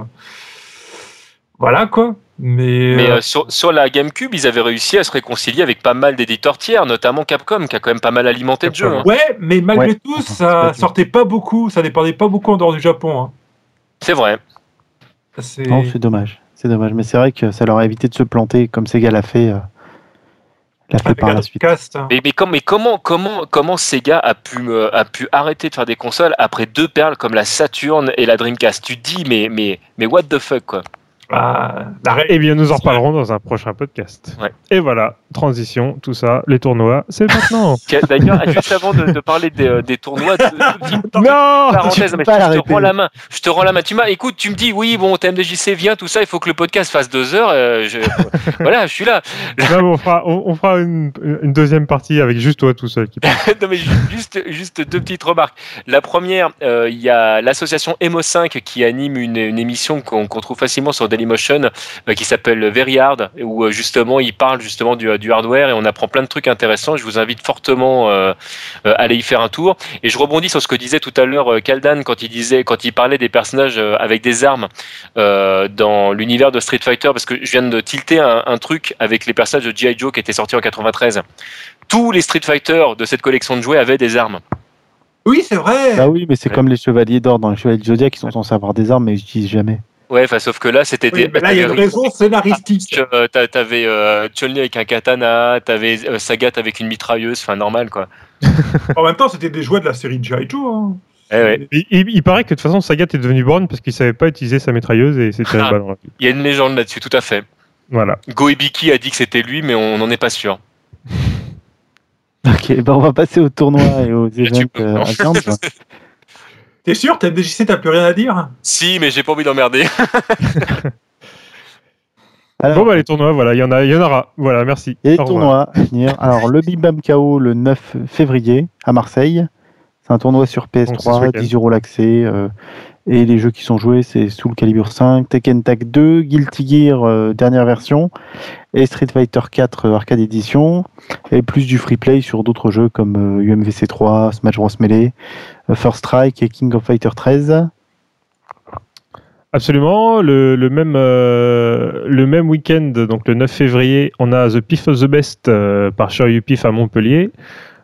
voilà quoi. Mais, Mais euh, euh, sur, sur la GameCube, ils avaient réussi à se réconcilier avec pas mal d'éditeurs tiers, notamment Capcom, qui a quand même pas mal alimenté le jeu. Capcom, hein. ouais, mais malgré Ouais. tout, ça sortait pas beaucoup, ça dépendait pas beaucoup en dehors du Japon. hein. C'est vrai. Non, c'est dommage. C'est dommage. Mais c'est vrai que ça leur a évité de se planter comme Sega l'a fait, euh, l'a fait par la suite. Dreamcast, hein. Mais, mais, com- mais comment, comment, comment Sega a pu, euh, a pu arrêter de faire des consoles après deux perles comme la Saturn et la Dreamcast? Tu te dis, mais, mais, mais what the fuck, quoi. Ah, la ré- Eh bien, nous en reparlerons dans un prochain podcast. Ouais. Et voilà, transition, tout ça, les tournois, c'est maintenant. D'ailleurs, juste avant de, de parler des, euh, des tournois, petites non mais pas je, te rends la main. Je te rends la main. Tu m'as, écoute, tu me dis, oui, bon, TMDJC vient, tout ça, il faut que le podcast fasse deux heures. euh, je- voilà, je suis là. Non, on fera, on, on fera une, une deuxième partie avec juste toi tout seul. Non, mais ju- juste, juste deux petites remarques. La première, euh, il y a l'association Emo5 qui anime une, une émission qu'on qu'on trouve facilement sur Dailymotion euh, qui s'appelle Very Hard, où euh, justement ils parlent justement du, du hardware et on apprend plein de trucs intéressants. Je vous invite fortement euh, euh, à aller y faire un tour. Et je rebondis sur ce que disait tout à l'heure euh, Kaldan quand il disait, quand il parlait des personnages euh, avec des armes euh, dans l'univers de Street Fighter, parce que je viens de tilter un, un truc avec les personnages de G.I. Joe qui étaient sortis en 93 tous les Street Fighter de cette collection de jouets avaient des armes. Oui, c'est vrai. Bah oui, mais c'est Ouais. comme les chevaliers d'or dans les chevaliers de Zodiac qui sont censés avoir des armes, mais ils n'utilisent jamais. Ouais, sauf que là, c'était Oui, des. là, il y a une raison scénaristique. Euh, t'a- T'avais euh, Chun-Li avec un katana, t'avais euh, Sagat avec une mitrailleuse, enfin normal quoi. En même temps, c'était des jouets de la série G.I. Joe. hein. Eh ouais. Il, il- il paraît que de toute façon, Sagat est devenu borgne parce qu'il savait pas utiliser sa mitrailleuse et c'était Ah. vie. Il y a une légende là-dessus, tout à fait. Voilà. Goebiki a dit que c'était lui, mais on n'en est pas sûr. Ok, bah on va passer au tournoi et aux tu events peux, euh, non. à viande. T'es sûr, TMDJC, t'as plus rien à dire? Si, mais j'ai pas envie d'emmerder. Alors, Bon, bah, les tournois, voilà, il y en a, il y en aura. Voilà, merci. Et les tournois à venir. Alors, le Bim Bam KO le 9 février à Marseille. C'est un tournoi sur Donc, c'est ce PS3, week-end. 10 euros l'accès. euh, et les jeux qui sont joués, c'est Soul Calibur 5, Tekken Tag 2, Guilty Gear euh, dernière version, et Street Fighter 4 euh, Arcade Edition, et plus du free play sur d'autres jeux comme UMVC 3, Smash Bros Melee, First Strike et King of Fighter 13. Absolument. Le, le même, euh, le même week-end, donc le 9 février, on a The Pif of the Best euh, par Shiryu Pif à Montpellier.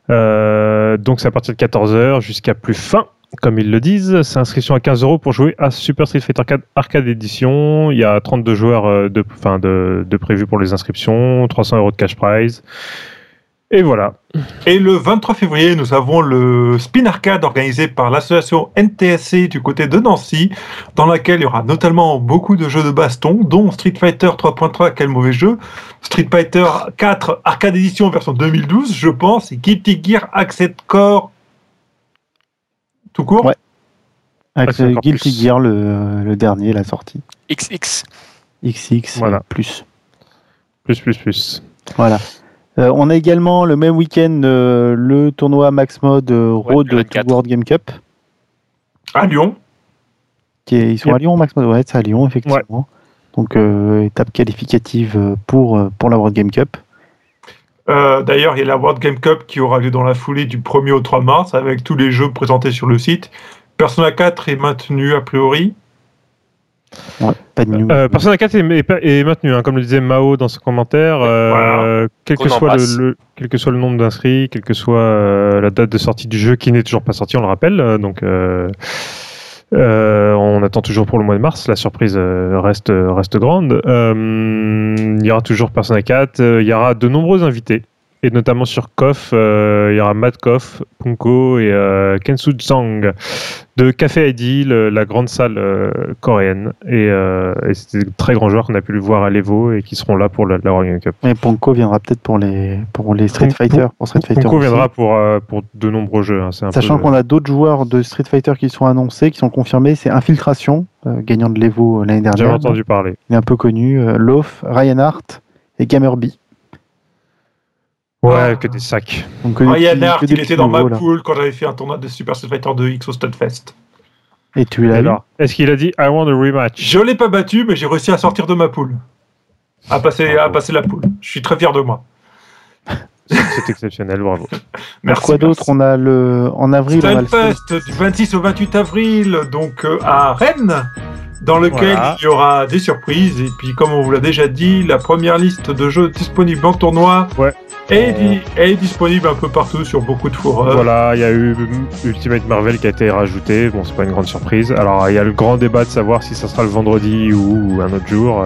Euh, donc c'est à partir de 14h jusqu'à plus fin, comme ils le disent. C'est inscription à 15 euros pour jouer à Super Street Fighter 4 Arcade Edition. Il y a 32 joueurs euh, de, enfin, de, de prévus pour les inscriptions, 300 euros de cash prize. Et voilà. Et le 23 février, nous avons le Spin Arcade organisé par l'association NTSC du côté de Nancy, dans laquelle il y aura notamment beaucoup de jeux de baston, dont Street Fighter 3.3, quel mauvais jeu, Street Fighter 4 Arcade Edition version 2012, je pense, et Guilty Gear Accent Core tout court. Ouais. Guilty plus. Gear, le, le dernier, la sortie. XX. XX Voilà. plus. Plus, plus, plus. Voilà. Euh, on a également le même week-end euh, le tournoi Max Mode euh, Road le to 24. World Game Cup. À Lyon. Qui est- ils sont Yep. à Lyon, Max Mode Ouais, c'est à Lyon, effectivement. Donc, euh, étape qualificative pour, pour la World Game Cup. Euh, D'ailleurs, il y a la World Game Cup qui aura lieu dans la foulée du 1er au 3 mars, avec tous les jeux présentés sur le site. Persona 4 est maintenu a priori. Ouais, pas de news. Euh, Persona 4 est, est- est maintenu, hein, comme le disait Mao dans son commentaire. euh, quel, que soit le, le- quel que soit le nombre d'inscrits, quelle que soit euh, la date de sortie du jeu, qui n'est toujours pas sorti, on le rappelle. donc, euh, Euh, on attend toujours pour le mois de mars. La surprise euh, reste, reste grande. Euh, il y aura toujours Persona 4. euh, il y aura de nombreux invités. Et notamment sur KOF, euh, il y aura Matt Koff, Punko et euh, Kensu Zhang de Café ID, le- la grande salle euh, coréenne. Et, et c'est des très grands joueurs qu'on a pu le voir à l'Evo et qui seront là pour la, la World Game Cup. Et Ponko viendra peut-être pour les, pour les Street Fighter. Pour Street Fighter Punko aussi. viendra pour, pour de nombreux jeux. hein. Un Sachant qu'on a d'autres joueurs de Street Fighter qui sont annoncés, qui sont confirmés, c'est Infiltration, gagnant de l'Evo l'année J'avais dernière. entendu parler. Il est un peu connu. Loaf, Ryan Hart et Gamerby. Ouais, Ah. que des sacs. Donc, que des Ryan petits- Hart, il était dans ma poule quand j'avais fait un tournoi de Super Street Fighter 2X au Stunfest. Et tu l'as Alors, est-ce qu'il a dit I want a rematch? Je l'ai pas battu, mais j'ai réussi à sortir de ma poule. À passer, à passer la poule. Je suis très fier de moi. C'est exceptionnel, bravo. Merci. Quoi d'autre? On a le en avril. on a le Stunfest du 26 au 28 avril, donc euh, à Rennes, dans lequel Voilà. il y aura des surprises. Et puis, comme on vous l'a déjà dit, la première liste de jeux disponibles en tournoi Ouais. est, est disponible un peu partout sur beaucoup de forums. Voilà, il y a eu Ultimate Marvel qui a été rajouté. Bon, c'est pas une grande surprise. Alors, il y a le grand débat de savoir si ça sera le vendredi ou un autre jour.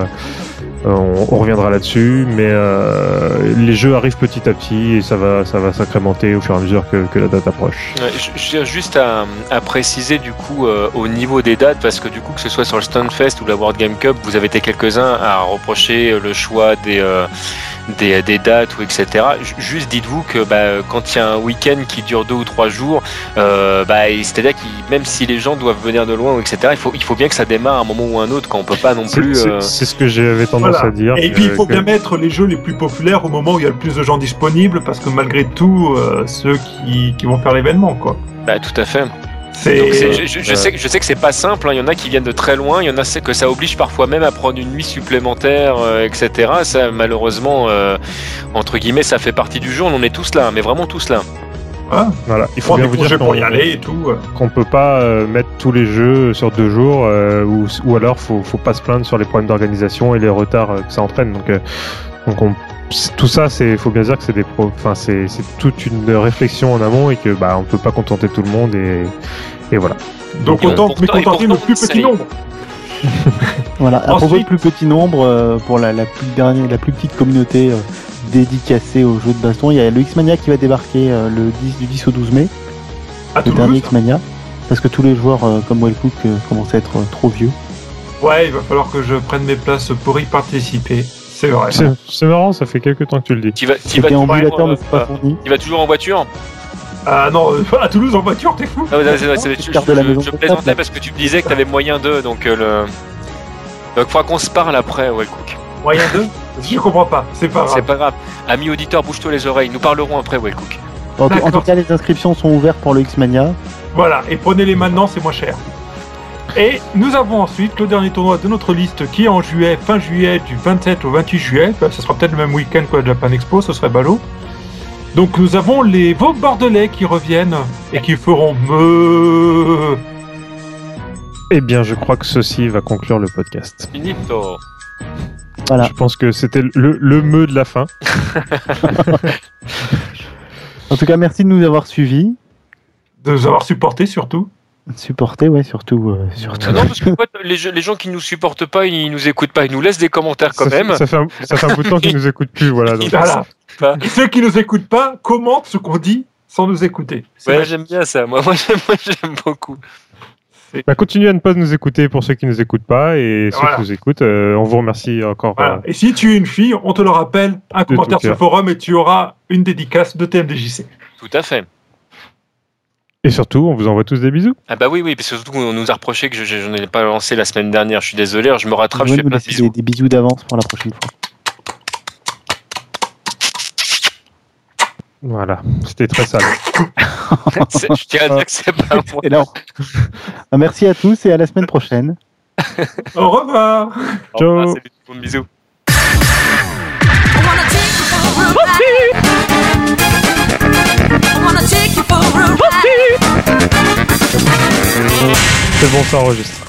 Euh, on, on reviendra là-dessus, mais euh, les jeux arrivent petit à petit et ça va, ça va s'incrémenter au fur et à mesure que, que la date approche. Ouais, je- Je tiens juste à, à préciser du coup euh, au niveau des dates parce que du coup que ce soit sur le Stunfest ou la World Game Cup, vous avez été quelques-uns à reprocher le choix des, euh, des, des dates ou etc. Ju- Juste dites-vous que bah, quand il y a un week-end qui dure deux ou trois jours, bah, c'est-à-dire que même si les gens doivent venir de loin ou etc. Il faut, il faut bien que ça démarre à un moment ou un autre quand on peut pas non plus. c'est- c'est ce que j'avais tendance Voilà. à dire. Et puis il que- faut que- bien mettre les jeux les plus populaires au moment où il y a le plus de gens disponibles, parce que malgré tout, euh, ceux qui, qui vont faire l'événement, quoi. bah, tout à fait. Donc, je, je- je euh, sais, que- je sais que c'est pas simple. hein. Il y en a qui viennent de très loin. Il y en a c'est que ça oblige parfois même à prendre une nuit supplémentaire, euh, etc. Ça, malheureusement, euh, entre guillemets, ça fait partie du jeu. On est tous là, mais vraiment tous là. Ah, Voilà, il faut bien vous dire pour qu'on y aller et tout. qu'on peut pas euh, mettre tous les jeux sur deux jours euh, ou, ou alors faut, faut pas se plaindre sur les problèmes d'organisation et les retards euh, que ça entraîne. Donc, euh, donc on- tout ça, c'est faut bien dire que c'est des enfin c'est c'est toute une réflexion en amont et que bah on peut pas contenter tout le monde et, et voilà. Donc Et autant pourtant- mécontenter et le plus petit nombre. Voilà. À propos de Ensuite- plus petit nombre, euh, pour la, la plus dernière, la plus petite communauté dédicacée aux jeux de baston, il y a le X-Mania qui va débarquer euh, le 10 du 10 au 12 mai, À le dernier. X-Mania, parce que tous les joueurs euh, comme Wellcook euh, commencent à être euh, trop vieux. Ouais, il va falloir que je prenne mes places pour y participer. C'est vrai. C'est marrant, ça fait quelques temps que tu le dis. Tu vas, tu Les vas, toujours, euh, pas fournis. tu vas toujours en voiture Ah non, euh, à Toulouse en voiture, t'es fou Ah, ouais, c'est vrai, c'est- je, de je- de plaisantais parce que tu me disais que tu avais moyen d'eux, donc euh, le. Donc, faudra qu'on se parle après, Wellcook. Moyen de Je comprends pas, c'est pas C'est grave. pas grave. Amis auditeurs, bouge-toi les oreilles. Nous parlerons après, Wellcook. En, tout- en tout cas, les inscriptions sont ouvertes pour le X-Mania. Voilà, et prenez-les maintenant, c'est moins cher. Et nous avons ensuite le dernier tournoi de notre liste qui est en juillet, fin juillet, du 27 au 28 juillet. Bah, ce sera peut-être le même week-end que la Japan Expo, ce serait ballot. Donc nous avons les Vaux Bordelais qui reviennent et qui feront me. Eh bien, je crois que ceci va conclure le podcast. Finito. Voilà. Je pense que c'était le, le me de la fin. En tout cas, merci de nous avoir suivis, de nous avoir supportés surtout. supportés, ouais, surtout. euh, surtout. Ah non, parce que les, gens- les gens qui nous supportent pas, ils nous écoutent pas. Ils nous laissent des commentaires quand ça, même. Ça, fait un, ça fait un bout de temps qu'ils nous écoutent plus, voilà. donc. Voilà. Et ceux qui nous écoutent pas commentent ce qu'on dit sans nous écouter. Ouais, j'aime bien ça. Moi, moi, j'aime, moi, j'aime beaucoup. Bah, continuez à ne pas nous écouter pour ceux qui nous écoutent pas et ceux Voilà. qui nous écoutent. euh, on vous remercie encore. Voilà. euh, Et si tu es une fille, on te le rappelle, un commentaire sur le forum et tu auras une dédicace de TMDJC. Tout à fait. et surtout, on vous envoie tous des bisous. Ah bah oui, oui, parce que surtout on nous a reproché que je, je, je n'ai pas lancé la semaine dernière. Je suis désolé, alors je me rattrape, je fais plein de bisous. des, des bisous d'avance pour la prochaine fois. Voilà, c'était très sale. Je tiens à dire que c'est pas moi. Ah, merci à tous et à la semaine prochaine. Au revoir Au Ciao. revoir, salut monde, bisous. C'est bon, ça enregistre.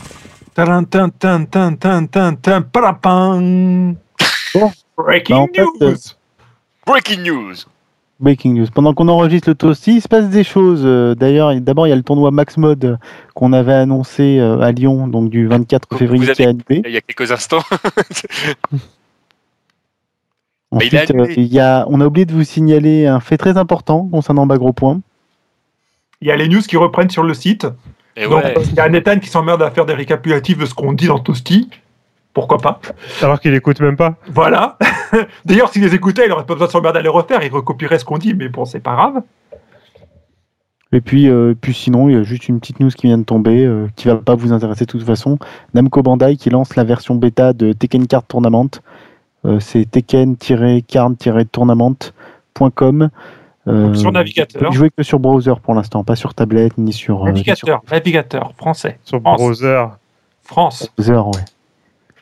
Bon. Breaking news Breaking news. Breaking news. Pendant qu'on enregistre le toasty, il se passe des choses. Euh, D'ailleurs, d'abord, il y a le tournoi Max Mode euh, qu'on avait annoncé euh, à Lyon, donc du 24 Vous février, avez- qui est annulé. Il y a quelques instants. Mais il a Ensuite, annulé. il y a, on a oublié de vous signaler un fait très important concernant Bagro Point. Il y a les news qui reprennent sur le site. Et Donc, ouais. il y a Nathan qui s'emmerde à faire des récapitulatifs de ce qu'on dit dans Toasty. Pourquoi pas Alors qu'il écoute même pas. Voilà. D'ailleurs, s'il les écoutait, il aurait pas besoin de s'emmerder à les refaire. Il recopierait ce qu'on dit, mais bon, c'est pas grave. Et puis, euh, puis sinon, il y a juste une petite news qui vient de tomber, euh, qui va pas vous intéresser de toute façon. Namco Bandai qui lance la version bêta de Tekken Card Tournament. Euh, c'est tekken-card-tournament.com. Euh, Sur navigateur. vous pouvez jouer que sur browser pour l'instant, pas sur tablette ni sur, euh, ni sur Navigateur, navigateur, français. Sur France. browser. France. browser. Ouais.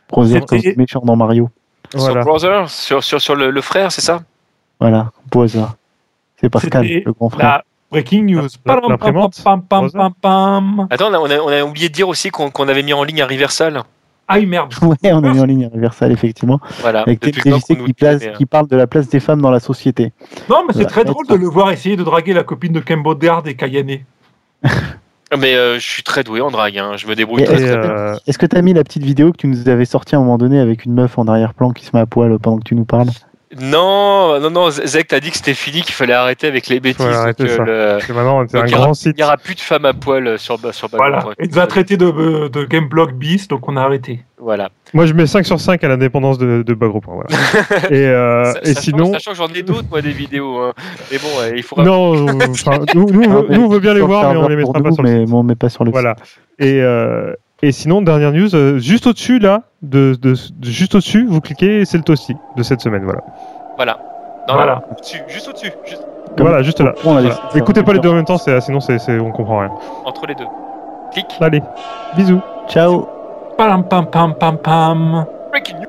Browser comme méchant dans Mario. Voilà. Sur Browser, sur, sur, sur le, le frère, c'est ça? Voilà, browser. C'est Pascal, le grand frère. La breaking news. La- l'imprimante. Pam, pam, pam, pam. Attends, on a, on oublié de dire aussi qu'on qu'on avait mis en ligne un reversal. Ah, merde. Ouais, on a mis en ligne un Universal, effectivement, Voilà. avec des qui, nous place- mais, qui parle de la place des femmes dans la société. Non, mais c'est Voilà. très drôle de le voir essayer de draguer la copine de Kembo Dard et Kayane. Mais euh, je suis très doué en drague, hein. je me débrouille très Et, très bien. euh, Est-ce que tu as mis la petite vidéo que tu nous avais sortie à un moment donné avec une meuf en arrière-plan qui se met à poil pendant que tu nous parles? Non, non, non, Zek t'as dit que c'était fini, qu'il fallait arrêter avec les bêtises. Arrêter euh, ça. le- c'est maintenant, c'est un donc, grand site. Il n'y aura plus de femmes à poil euh, sur, sur Voilà. Background. Il nous a traité de, euh, de Gameblog bis, donc on a arrêté. Voilà. Moi, je mets 5 sur 5 à l'indépendance de, de. Voilà. et euh, Sa- et sachant, sinon. sachant que j'en ai d'autres, moi, des vidéos. hein. Mais bon, ouais, il faudra. Non, enfin, nous, nous, mais nous, on veut bien les voir, mais on serveur les mettra pas nous, sur le mais site. bon, on met pas sur le Voilà. Et, euh, et sinon, dernière news, euh, juste au-dessus, là, de, de, de- juste au-dessus, vous cliquez, et c'est le toasty de cette semaine. Voilà. Voilà. Non, Voilà. non, au-dessus, juste au-dessus, juste voilà, juste là. on a Voilà. des- Écoutez pas les deux en même temps, c'est- sinon c'est, c'est- on comprend rien. entre les deux. Clic. Allez, bisous. Ciao Pam, pam, pam, pam, pam. Breaking news.